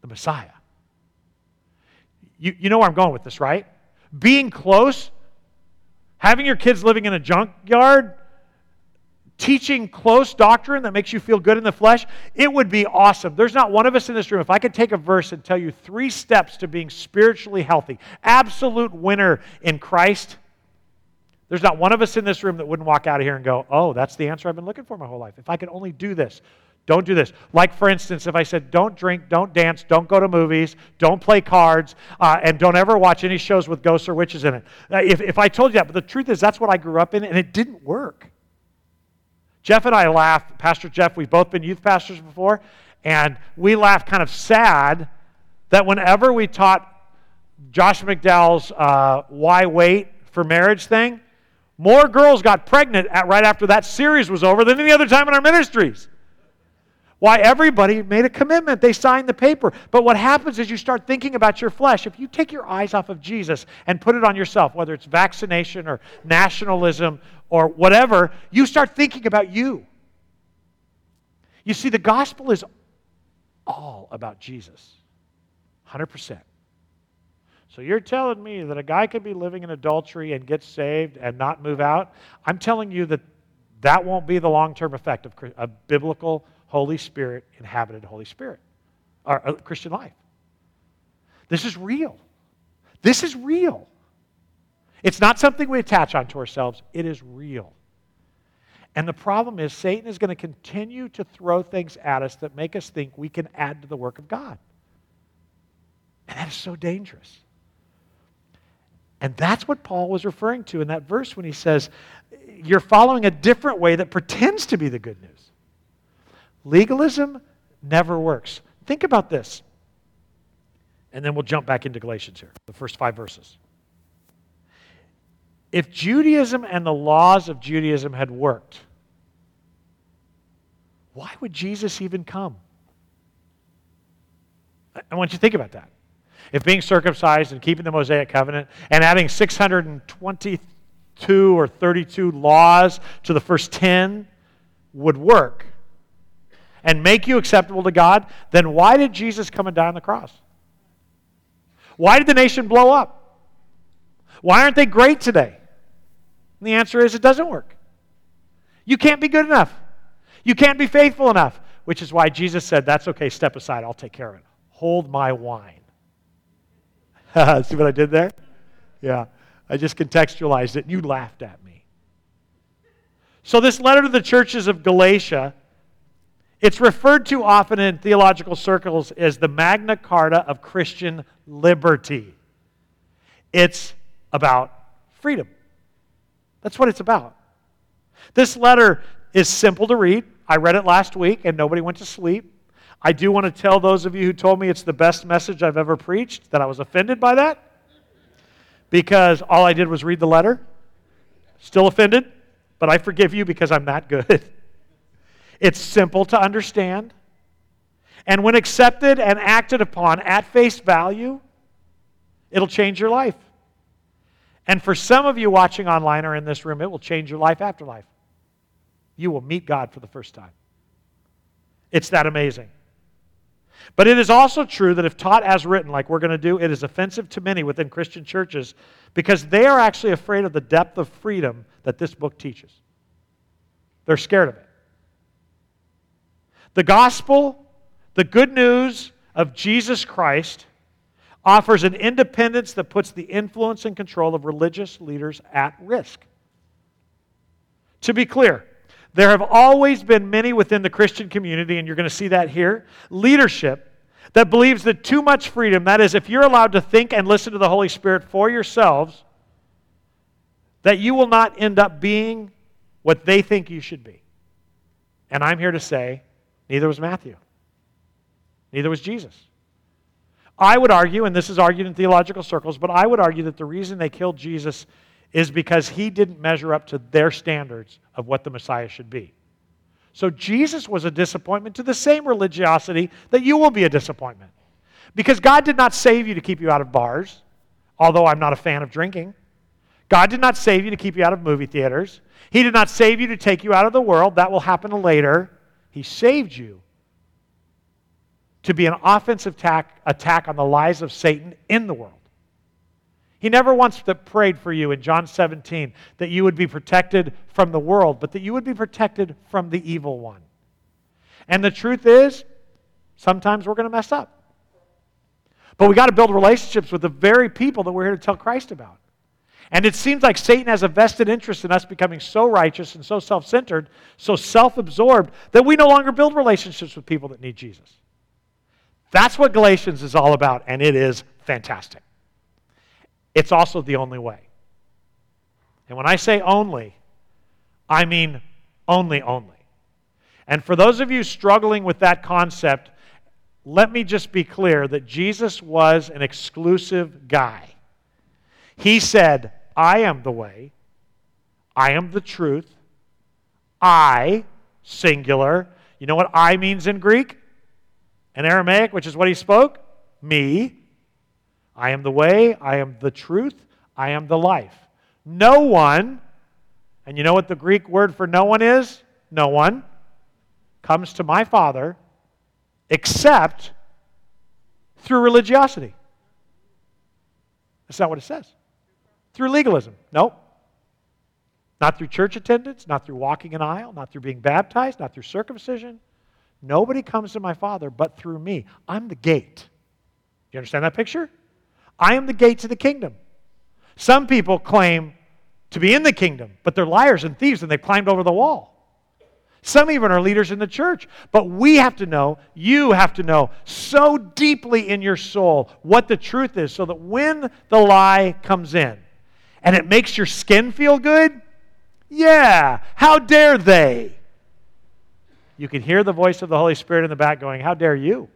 the Messiah. You, you know where I'm going with this, right? Being close, having your kids living in a junkyard, teaching close doctrine that makes you feel good in the flesh, it would be awesome. There's not one of us in this room, if I could take a verse and tell you three steps to being spiritually healthy, absolute winner in Christ, there's not one of us in this room that wouldn't walk out of here and go, oh, that's the answer I've been looking for my whole life. If I could only do this. Don't do this. Like, for instance, if I said, don't drink, don't dance, don't go to movies, don't play cards, uh, and don't ever watch any shows with ghosts or witches in it. Uh, if, if I told you that, but the truth is, that's what I grew up in, and it didn't work. Jeff and I laugh. Pastor Jeff, we've both been youth pastors before, and we laugh kind of sad that whenever we taught Josh McDowell's uh, Why Wait for Marriage thing, more girls got pregnant at, right after that series was over than any other time in our ministries. Why everybody made a commitment. They signed the paper. But what happens is you start thinking about your flesh. If you take your eyes off of Jesus and put it on yourself, whether it's vaccination or nationalism or whatever, you start thinking about you. You see, the gospel is all about Jesus 100%. So you're telling me that a guy could be living in adultery and get saved and not move out? I'm telling you that that won't be the long term effect of a biblical Holy Spirit inhabited Holy Spirit, or a Christian life. This is real. This is real. It's not something we attach onto ourselves, it is real. And the problem is, Satan is going to continue to throw things at us that make us think we can add to the work of God. And that is so dangerous. And that's what Paul was referring to in that verse when he says, You're following a different way that pretends to be the good news. Legalism never works. Think about this. And then we'll jump back into Galatians here, the first five verses. If Judaism and the laws of Judaism had worked, why would Jesus even come? I want you to think about that. If being circumcised and keeping the Mosaic covenant and adding 622 or 32 laws to the first 10 would work, and make you acceptable to God, then why did Jesus come and die on the cross? Why did the nation blow up? Why aren't they great today? And the answer is it doesn't work. You can't be good enough. You can't be faithful enough, which is why Jesus said, That's okay, step aside, I'll take care of it. Hold my wine. See what I did there? Yeah. I just contextualized it, you laughed at me. So, this letter to the churches of Galatia it's referred to often in theological circles as the Magna Carta of Christian liberty. It's about freedom. That's what it's about. This letter is simple to read. I read it last week and nobody went to sleep. I do want to tell those of you who told me it's the best message I've ever preached that I was offended by that because all I did was read the letter. Still offended, but I forgive you because I'm that good. It's simple to understand. And when accepted and acted upon at face value, it'll change your life. And for some of you watching online or in this room, it will change your life after life. You will meet God for the first time. It's that amazing. But it is also true that if taught as written, like we're going to do, it is offensive to many within Christian churches because they are actually afraid of the depth of freedom that this book teaches. They're scared of it. The gospel, the good news of Jesus Christ, offers an independence that puts the influence and control of religious leaders at risk. To be clear, There have always been many within the Christian community, and you're going to see that here, leadership that believes that too much freedom, that is, if you're allowed to think and listen to the Holy Spirit for yourselves, that you will not end up being what they think you should be. And I'm here to say, neither was Matthew, neither was Jesus. I would argue, and this is argued in theological circles, but I would argue that the reason they killed Jesus is because he didn't measure up to their standards of what the Messiah should be. So Jesus was a disappointment to the same religiosity that you will be a disappointment. Because God did not save you to keep you out of bars, although I'm not a fan of drinking. God did not save you to keep you out of movie theaters. He did not save you to take you out of the world. That will happen later. He saved you to be an offensive attack, attack on the lies of Satan in the world. He never once prayed for you in John 17 that you would be protected from the world, but that you would be protected from the evil one. And the truth is, sometimes we're going to mess up. But we got to build relationships with the very people that we're here to tell Christ about. And it seems like Satan has a vested interest in us becoming so righteous and so self centered, so self absorbed, that we no longer build relationships with people that need Jesus. That's what Galatians is all about, and it is fantastic. It's also the only way. And when I say only, I mean only, only. And for those of you struggling with that concept, let me just be clear that Jesus was an exclusive guy. He said, I am the way, I am the truth, I, singular. You know what I means in Greek and Aramaic, which is what he spoke? Me. I am the way, I am the truth, I am the life. No one, and you know what the Greek word for no one is? No one comes to my Father except through religiosity. That's not what it says. Through legalism. Nope. Not through church attendance, not through walking an aisle, not through being baptized, not through circumcision. Nobody comes to my Father but through me. I'm the gate. Do you understand that picture? I am the gate to the kingdom. Some people claim to be in the kingdom, but they're liars and thieves and they've climbed over the wall. Some even are leaders in the church. But we have to know, you have to know so deeply in your soul what the truth is so that when the lie comes in and it makes your skin feel good, yeah, how dare they? You can hear the voice of the Holy Spirit in the back going, How dare you?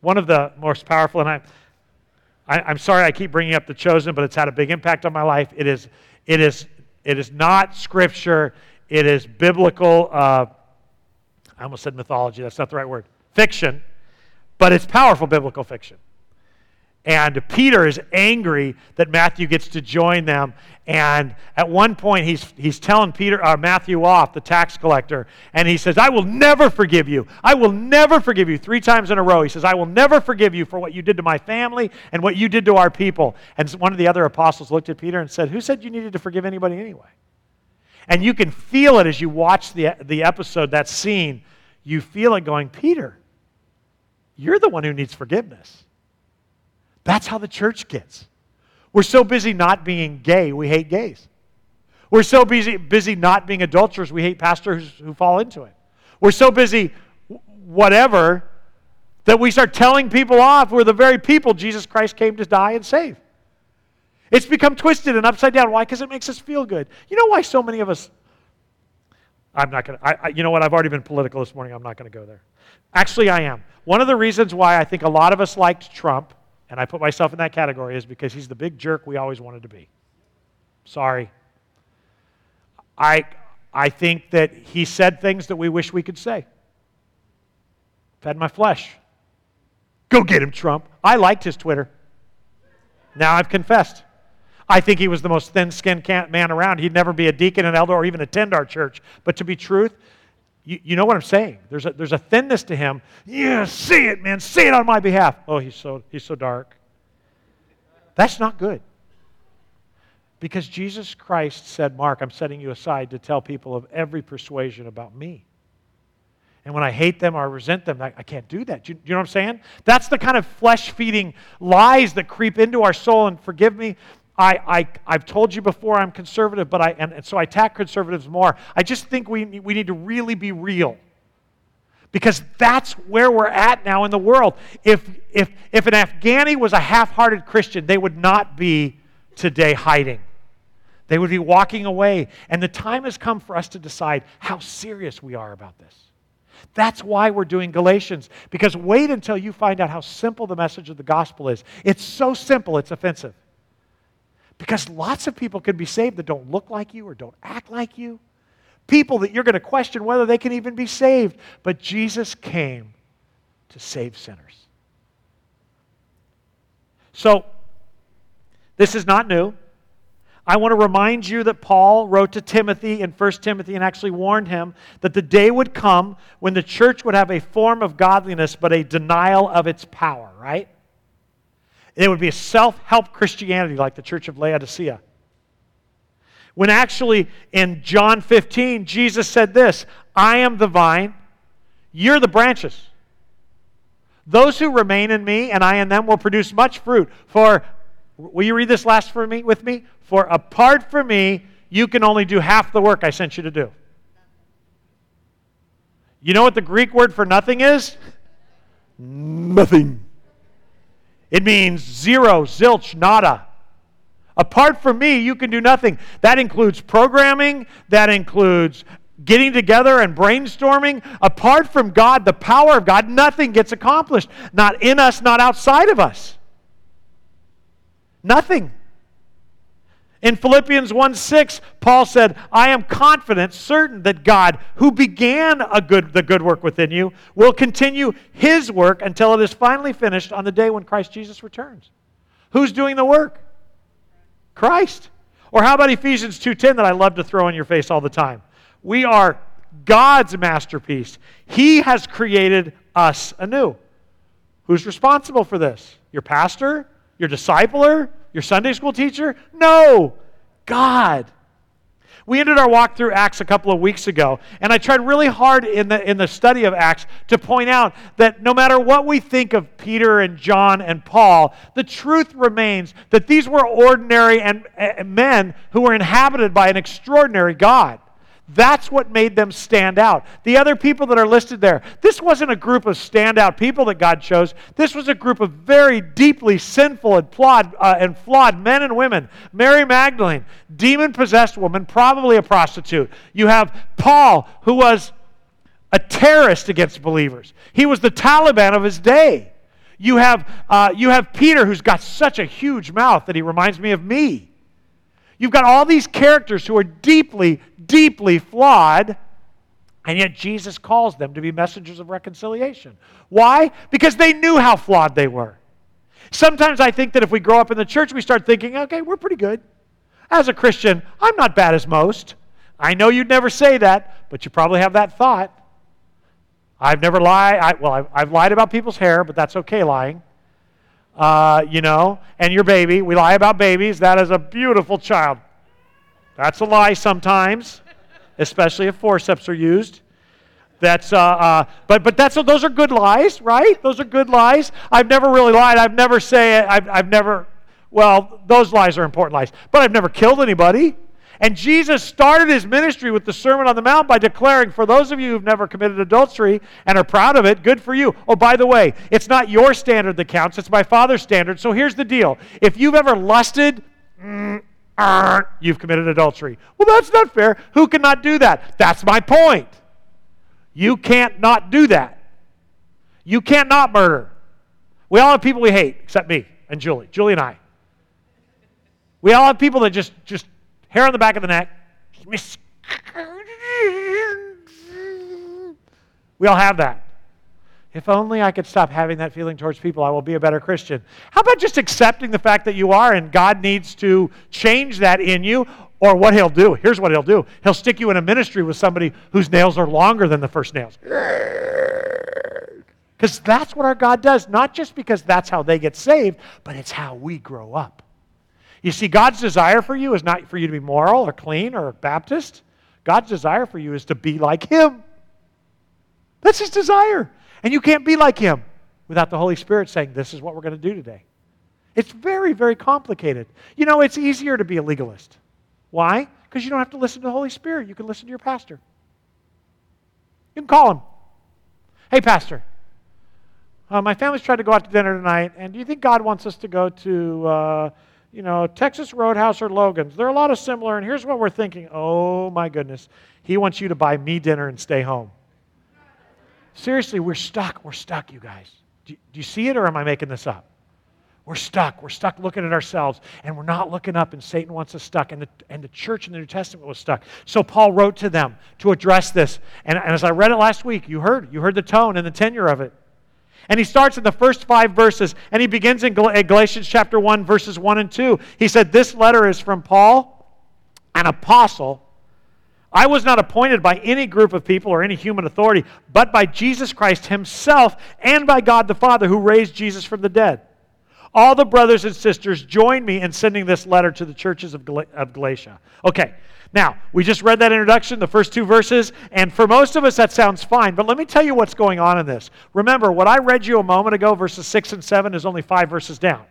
One of the most powerful, and I, I, am sorry I keep bringing up the chosen, but it's had a big impact on my life. It is, it is, it is not scripture. It is biblical. Uh, I almost said mythology. That's not the right word. Fiction, but it's powerful biblical fiction. And Peter is angry that Matthew gets to join them. And at one point, he's, he's telling Peter, uh, Matthew off, the tax collector, and he says, I will never forgive you. I will never forgive you. Three times in a row, he says, I will never forgive you for what you did to my family and what you did to our people. And one of the other apostles looked at Peter and said, Who said you needed to forgive anybody anyway? And you can feel it as you watch the, the episode, that scene. You feel it going, Peter, you're the one who needs forgiveness. That's how the church gets. We're so busy not being gay, we hate gays. We're so busy, busy not being adulterers, we hate pastors who fall into it. We're so busy, whatever, that we start telling people off we're the very people Jesus Christ came to die and save. It's become twisted and upside down. Why? Because it makes us feel good. You know why so many of us. I'm not going to. You know what? I've already been political this morning. I'm not going to go there. Actually, I am. One of the reasons why I think a lot of us liked Trump and I put myself in that category, is because he's the big jerk we always wanted to be. Sorry. I, I think that he said things that we wish we could say. Fed my flesh. Go get him, Trump. I liked his Twitter. Now I've confessed. I think he was the most thin skinned man around. He'd never be a deacon, an elder, or even attend our church. But to be truth, you, you know what I'm saying? There's a, there's a thinness to him. Yeah, see it, man. See it on my behalf. Oh, he's so, he's so dark. That's not good. Because Jesus Christ said, Mark, I'm setting you aside to tell people of every persuasion about me. And when I hate them or I resent them, I, I can't do that. Do you, do you know what I'm saying? That's the kind of flesh feeding lies that creep into our soul. And forgive me, I, I, I've told you before I'm conservative, but I, and, and so I attack conservatives more. I just think we, we need to really be real because that's where we're at now in the world. If, if, if an Afghani was a half hearted Christian, they would not be today hiding. They would be walking away. And the time has come for us to decide how serious we are about this. That's why we're doing Galatians. Because wait until you find out how simple the message of the gospel is. It's so simple, it's offensive. Because lots of people can be saved that don't look like you or don't act like you. People that you're going to question whether they can even be saved. But Jesus came to save sinners. So, this is not new. I want to remind you that Paul wrote to Timothy in 1 Timothy and actually warned him that the day would come when the church would have a form of godliness but a denial of its power, right? It would be a self help Christianity like the church of Laodicea. When actually in John 15, Jesus said this I am the vine, you're the branches. Those who remain in me and I in them will produce much fruit. For, will you read this last for me with me? For apart from me, you can only do half the work I sent you to do. You know what the Greek word for nothing is? Nothing. It means zero, zilch, nada. Apart from me, you can do nothing. That includes programming, that includes getting together and brainstorming. Apart from God, the power of God, nothing gets accomplished. Not in us, not outside of us. Nothing. In Philippians 1 6, Paul said, I am confident, certain that God, who began a good, the good work within you, will continue his work until it is finally finished on the day when Christ Jesus returns. Who's doing the work? Christ. Or how about Ephesians 2:10 that I love to throw in your face all the time? We are God's masterpiece. He has created us anew. Who's responsible for this? Your pastor? Your discipler? Your Sunday school teacher? No, God. We ended our walk through Acts a couple of weeks ago, and I tried really hard in the, in the study of Acts to point out that no matter what we think of Peter and John and Paul, the truth remains that these were ordinary and, men who were inhabited by an extraordinary God. That's what made them stand out. The other people that are listed there, this wasn't a group of standout people that God chose. This was a group of very deeply sinful and flawed, uh, and flawed men and women. Mary Magdalene, demon possessed woman, probably a prostitute. You have Paul, who was a terrorist against believers, he was the Taliban of his day. You have, uh, you have Peter, who's got such a huge mouth that he reminds me of me. You've got all these characters who are deeply, deeply flawed, and yet Jesus calls them to be messengers of reconciliation. Why? Because they knew how flawed they were. Sometimes I think that if we grow up in the church, we start thinking, okay, we're pretty good. As a Christian, I'm not bad as most. I know you'd never say that, but you probably have that thought. I've never lied. I, well, I've, I've lied about people's hair, but that's okay lying uh, you know, and your baby. We lie about babies. That is a beautiful child. That's a lie sometimes, especially if forceps are used. That's, uh, uh, but, but that's, those are good lies, right? Those are good lies. I've never really lied. I've never say, I've, I've never, well, those lies are important lies. But I've never killed anybody. And Jesus started his ministry with the Sermon on the Mount by declaring, for those of you who've never committed adultery and are proud of it, good for you. Oh, by the way, it's not your standard that counts, it's my Father's standard. So here's the deal if you've ever lusted, mm, you've committed adultery. Well, that's not fair. Who cannot do that? That's my point. You can't not do that. You can't not murder. We all have people we hate, except me and Julie. Julie and I. We all have people that just, just hair on the back of the neck. We all have that. If only I could stop having that feeling towards people, I will be a better Christian. How about just accepting the fact that you are and God needs to change that in you? Or what he'll do, here's what he'll do he'll stick you in a ministry with somebody whose nails are longer than the first nails. Because that's what our God does, not just because that's how they get saved, but it's how we grow up. You see, God's desire for you is not for you to be moral or clean or Baptist. God's desire for you is to be like Him. That's His desire. And you can't be like Him without the Holy Spirit saying, This is what we're going to do today. It's very, very complicated. You know, it's easier to be a legalist. Why? Because you don't have to listen to the Holy Spirit. You can listen to your pastor. You can call him. Hey, Pastor, uh, my family's tried to go out to dinner tonight, and do you think God wants us to go to, uh, you know, Texas Roadhouse or Logan's? They're a lot of similar, and here's what we're thinking. Oh, my goodness. He wants you to buy me dinner and stay home. Seriously, we're stuck. We're stuck, you guys. Do, do you see it, or am I making this up? We're stuck. We're stuck looking at ourselves, and we're not looking up, and Satan wants us stuck. And the, and the church in the New Testament was stuck. So Paul wrote to them to address this. And, and as I read it last week, you heard, you heard the tone and the tenure of it. And he starts in the first five verses, and he begins in Galatians chapter 1, verses 1 and 2. He said, This letter is from Paul, an apostle. I was not appointed by any group of people or any human authority, but by Jesus Christ himself and by God the Father who raised Jesus from the dead. All the brothers and sisters join me in sending this letter to the churches of, Gal- of Galatia. Okay, now, we just read that introduction, the first two verses, and for most of us that sounds fine, but let me tell you what's going on in this. Remember, what I read you a moment ago, verses 6 and 7, is only five verses down.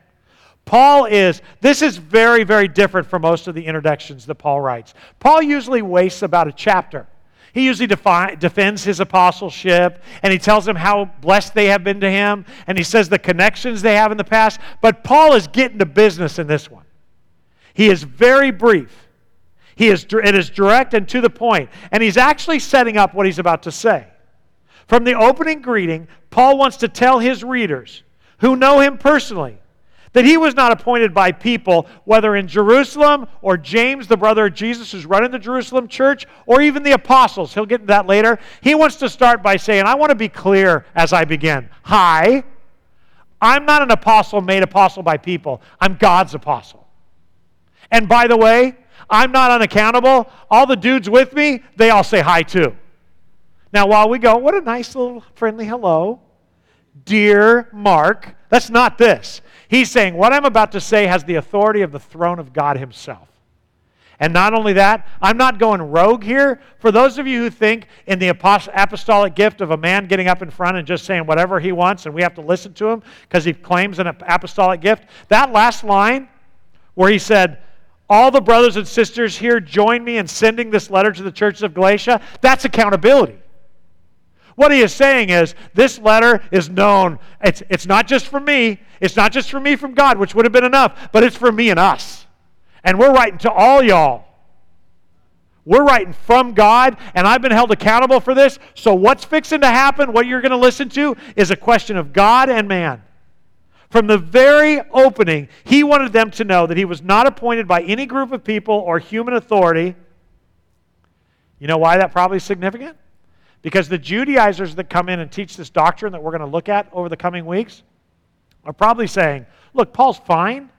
Paul is, this is very, very different from most of the introductions that Paul writes. Paul usually wastes about a chapter. He usually defi- defends his apostleship and he tells them how blessed they have been to him and he says the connections they have in the past. But Paul is getting to business in this one. He is very brief. He is, it is direct and to the point, and he's actually setting up what he's about to say. From the opening greeting, Paul wants to tell his readers who know him personally that he was not appointed by people, whether in Jerusalem or James, the brother of Jesus who's running the Jerusalem church, or even the apostles. He'll get into that later. He wants to start by saying, I want to be clear as I begin. Hi, I'm not an apostle made apostle by people, I'm God's apostle. And by the way, I'm not unaccountable. All the dudes with me, they all say hi too. Now, while we go, what a nice little friendly hello. Dear Mark, that's not this. He's saying, what I'm about to say has the authority of the throne of God Himself. And not only that, I'm not going rogue here. For those of you who think in the apostolic gift of a man getting up in front and just saying whatever he wants and we have to listen to him because he claims an apostolic gift, that last line where he said, all the brothers and sisters here join me in sending this letter to the churches of Galatia. That's accountability. What he is saying is this letter is known. It's, it's not just for me, it's not just for me from God, which would have been enough, but it's for me and us. And we're writing to all y'all. We're writing from God, and I've been held accountable for this. So, what's fixing to happen, what you're going to listen to, is a question of God and man. From the very opening, he wanted them to know that he was not appointed by any group of people or human authority. You know why that probably is significant? Because the Judaizers that come in and teach this doctrine that we're going to look at over the coming weeks are probably saying, look, Paul's fine.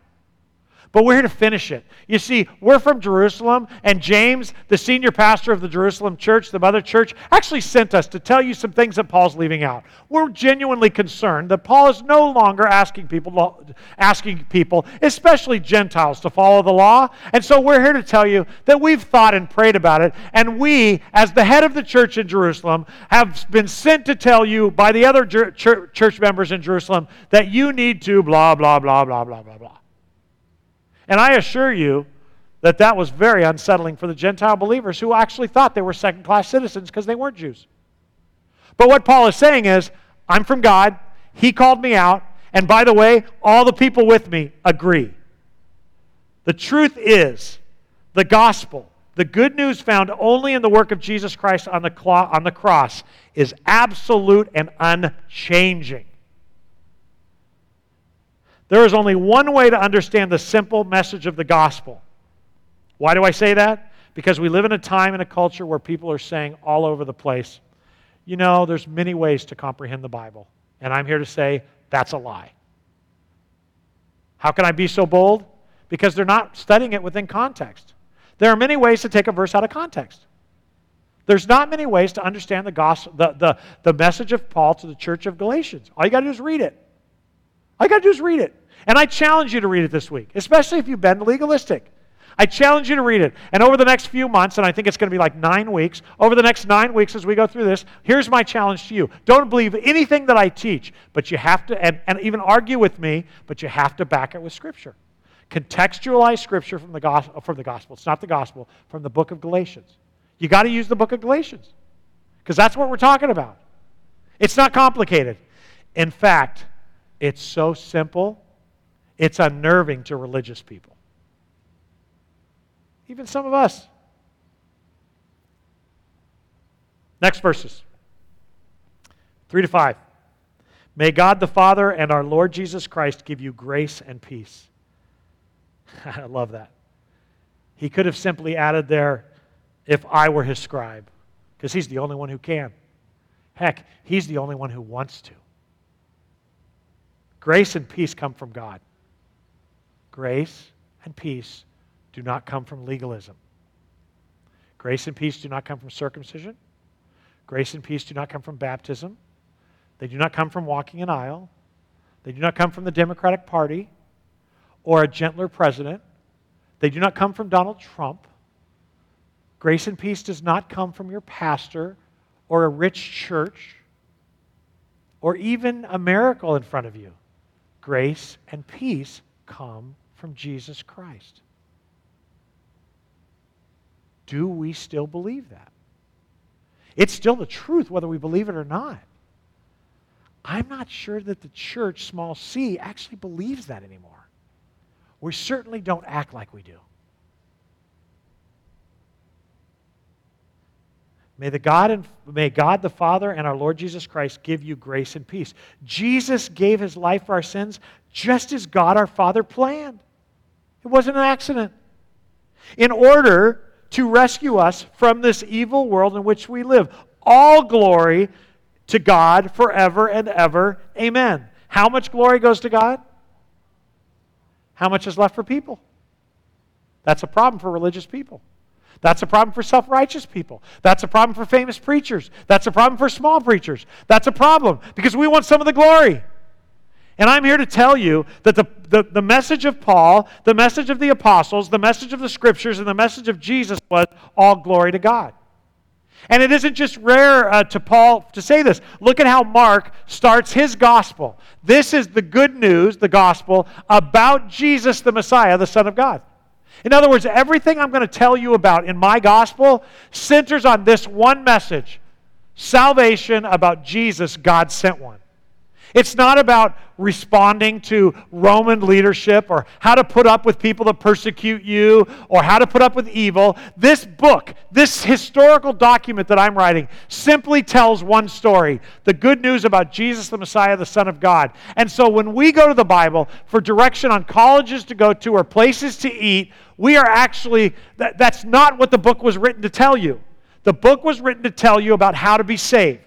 But we're here to finish it. You see, we're from Jerusalem, and James, the senior pastor of the Jerusalem church, the mother church, actually sent us to tell you some things that Paul's leaving out. We're genuinely concerned that Paul is no longer asking people, asking people, especially Gentiles, to follow the law. And so we're here to tell you that we've thought and prayed about it, and we, as the head of the church in Jerusalem, have been sent to tell you by the other church members in Jerusalem that you need to blah, blah, blah, blah, blah, blah, blah. And I assure you that that was very unsettling for the Gentile believers who actually thought they were second class citizens because they weren't Jews. But what Paul is saying is, I'm from God, He called me out, and by the way, all the people with me agree. The truth is, the gospel, the good news found only in the work of Jesus Christ on the, on the cross, is absolute and unchanging. There is only one way to understand the simple message of the gospel. Why do I say that? Because we live in a time and a culture where people are saying all over the place, you know, there's many ways to comprehend the Bible. And I'm here to say that's a lie. How can I be so bold? Because they're not studying it within context. There are many ways to take a verse out of context. There's not many ways to understand the, gospel, the, the, the message of Paul to the church of Galatians. All you got to do is read it. You got to do is read it. And I challenge you to read it this week, especially if you've been legalistic. I challenge you to read it. And over the next few months, and I think it's going to be like nine weeks, over the next nine weeks as we go through this, here's my challenge to you. Don't believe anything that I teach, but you have to, and, and even argue with me, but you have to back it with Scripture. Contextualize Scripture from the, gospel, from the gospel. It's not the gospel, from the book of Galatians. You got to use the book of Galatians because that's what we're talking about. It's not complicated. In fact, it's so simple, it's unnerving to religious people even some of us. Next verses 3 to 5. May God the Father and our Lord Jesus Christ give you grace and peace. I love that. He could have simply added there, if I were his scribe, because he's the only one who can. Heck, he's the only one who wants to. Grace and peace come from God. Grace and peace do not come from legalism. Grace and peace do not come from circumcision. Grace and peace do not come from baptism. They do not come from walking an aisle. They do not come from the Democratic Party or a gentler president. They do not come from Donald Trump. Grace and peace does not come from your pastor or a rich church or even a miracle in front of you. Grace and peace come from Jesus Christ. Do we still believe that? It's still the truth whether we believe it or not. I'm not sure that the church, small c, actually believes that anymore. We certainly don't act like we do. May, the God and, may God the Father and our Lord Jesus Christ give you grace and peace. Jesus gave his life for our sins just as God our Father planned. It wasn't an accident. In order to rescue us from this evil world in which we live. All glory to God forever and ever. Amen. How much glory goes to God? How much is left for people? That's a problem for religious people. That's a problem for self righteous people. That's a problem for famous preachers. That's a problem for small preachers. That's a problem because we want some of the glory. And I'm here to tell you that the, the, the, message of Paul, the message of the apostles, the message of the scriptures, and the message of Jesus was all glory to God. And it isn't just rare uh, to Paul to say this. Look at how Mark starts his gospel. This is the good news, the gospel, about Jesus the Messiah, the Son of God. In other words, everything I'm going to tell you about in my gospel centers on this one message salvation about Jesus, God sent one. It's not about responding to Roman leadership or how to put up with people that persecute you or how to put up with evil. This book, this historical document that I'm writing, simply tells one story the good news about Jesus, the Messiah, the Son of God. And so when we go to the Bible for direction on colleges to go to or places to eat, we are actually, that, that's not what the book was written to tell you. The book was written to tell you about how to be saved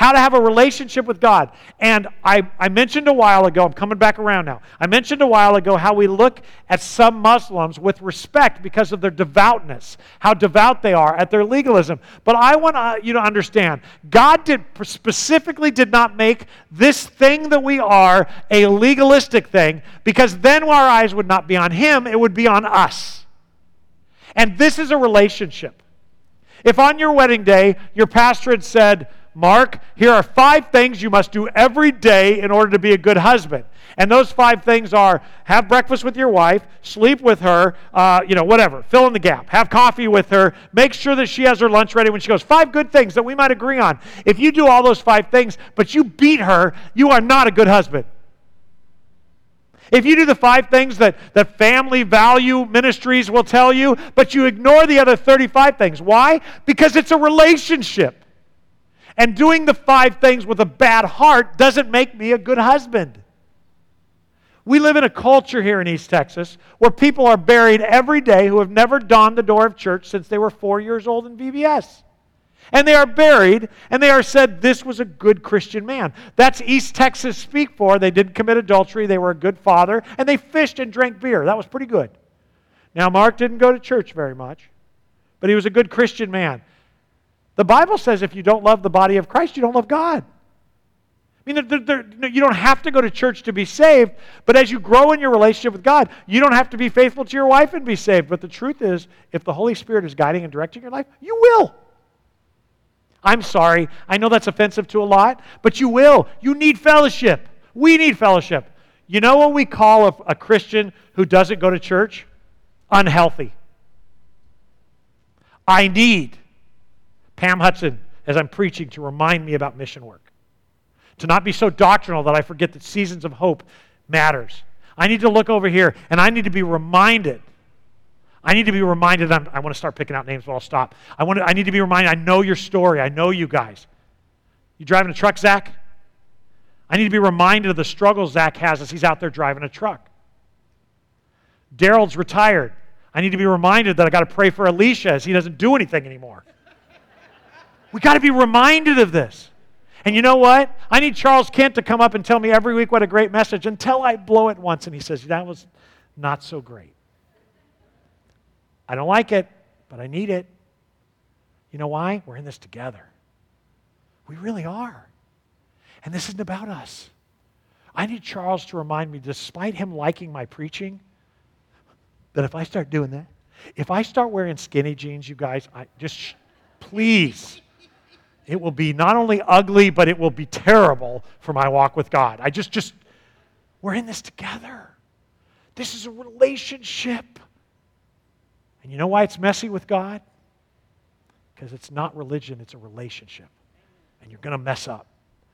how to have a relationship with God. And I, I mentioned a while ago, I'm coming back around now. I mentioned a while ago how we look at some Muslims with respect because of their devoutness, how devout they are at their legalism. But I want uh, you to understand God did specifically did not make this thing that we are a legalistic thing because then our eyes would not be on Him, it would be on us. And this is a relationship. If on your wedding day your pastor had said, Mark, here are five things you must do every day in order to be a good husband. And those five things are have breakfast with your wife, sleep with her, uh, you know, whatever, fill in the gap, have coffee with her, make sure that she has her lunch ready when she goes. Five good things that we might agree on. If you do all those five things, but you beat her, you are not a good husband. If you do the five things that, that family value ministries will tell you, but you ignore the other 35 things. Why? Because it's a relationship. And doing the five things with a bad heart doesn't make me a good husband. We live in a culture here in East Texas where people are buried every day who have never donned the door of church since they were four years old in VBS. And they are buried, and they are said, This was a good Christian man. That's East Texas speak for. They didn't commit adultery, they were a good father, and they fished and drank beer. That was pretty good. Now, Mark didn't go to church very much, but he was a good Christian man. The Bible says if you don't love the body of Christ, you don't love God. I mean, they're, they're, you don't have to go to church to be saved, but as you grow in your relationship with God, you don't have to be faithful to your wife and be saved. But the truth is, if the Holy Spirit is guiding and directing your life, you will. I'm sorry. I know that's offensive to a lot, but you will. You need fellowship. We need fellowship. You know what we call a, a Christian who doesn't go to church? Unhealthy. I need Pam Hudson as I'm preaching to remind me about mission work. To not be so doctrinal that I forget that seasons of hope matters. I need to look over here and I need to be reminded I need to be reminded. I'm, i want to start picking out names, but I'll stop. I, want to, I need to be reminded. I know your story. I know you guys. You driving a truck, Zach? I need to be reminded of the struggles Zach has as he's out there driving a truck. Daryl's retired. I need to be reminded that I got to pray for Alicia as he doesn't do anything anymore. We got to be reminded of this. And you know what? I need Charles Kent to come up and tell me every week what a great message until I blow it once and he says, That was not so great. I don't like it, but I need it. You know why? We're in this together. We really are. And this isn't about us. I need Charles to remind me, despite him liking my preaching, that if I start doing that, if I start wearing skinny jeans, you guys, I just please, it will be not only ugly, but it will be terrible for my walk with God. I just, just, we're in this together. This is a relationship. And you know why it's messy with God? Because it's not religion, it's a relationship. And you're going to mess up.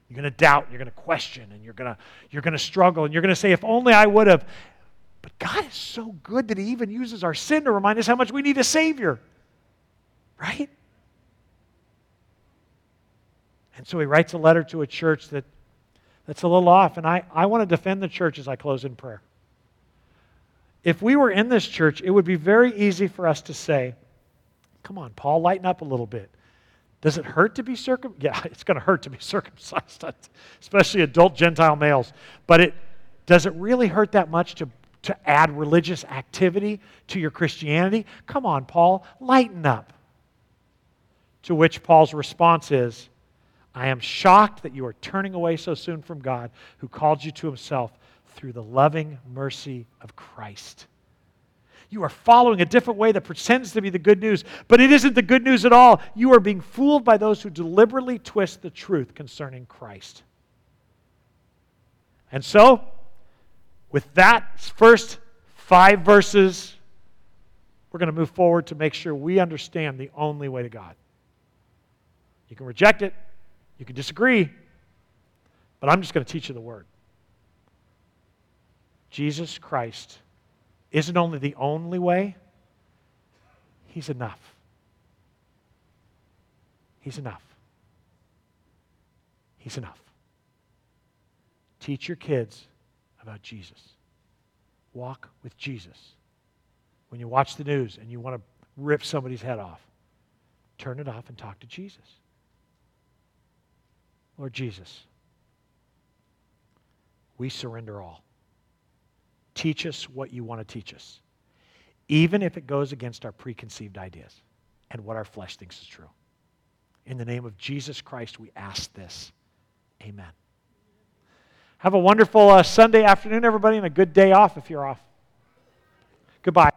You're going to doubt, you're going to question, and you're going to you're going to struggle, and you're going to say, if only I would have. But God is so good that He even uses our sin to remind us how much we need a Savior. Right? And so He writes a letter to a church that, that's a little off. And I, I want to defend the church as I close in prayer. If we were in this church, it would be very easy for us to say, Come on, Paul, lighten up a little bit. Does it hurt to be circumcised? Yeah, it's going to hurt to be circumcised, especially adult Gentile males. But it, does it really hurt that much to, to add religious activity to your Christianity? Come on, Paul, lighten up. To which Paul's response is, I am shocked that you are turning away so soon from God who called you to himself through the loving mercy of Christ. You are following a different way that pretends to be the good news, but it isn't the good news at all. You are being fooled by those who deliberately twist the truth concerning Christ. And so, with that first five verses, we're going to move forward to make sure we understand the only way to God. You can reject it, you can disagree, but I'm just going to teach you the word. Jesus Christ isn't only the only way, He's enough. He's enough. He's enough. Teach your kids about Jesus. Walk with Jesus. When you watch the news and you want to rip somebody's head off, turn it off and talk to Jesus. Lord Jesus, we surrender all. Teach us what you want to teach us, even if it goes against our preconceived ideas and what our flesh thinks is true. In the name of Jesus Christ, we ask this. Amen. Have a wonderful uh, Sunday afternoon, everybody, and a good day off if you're off. Goodbye.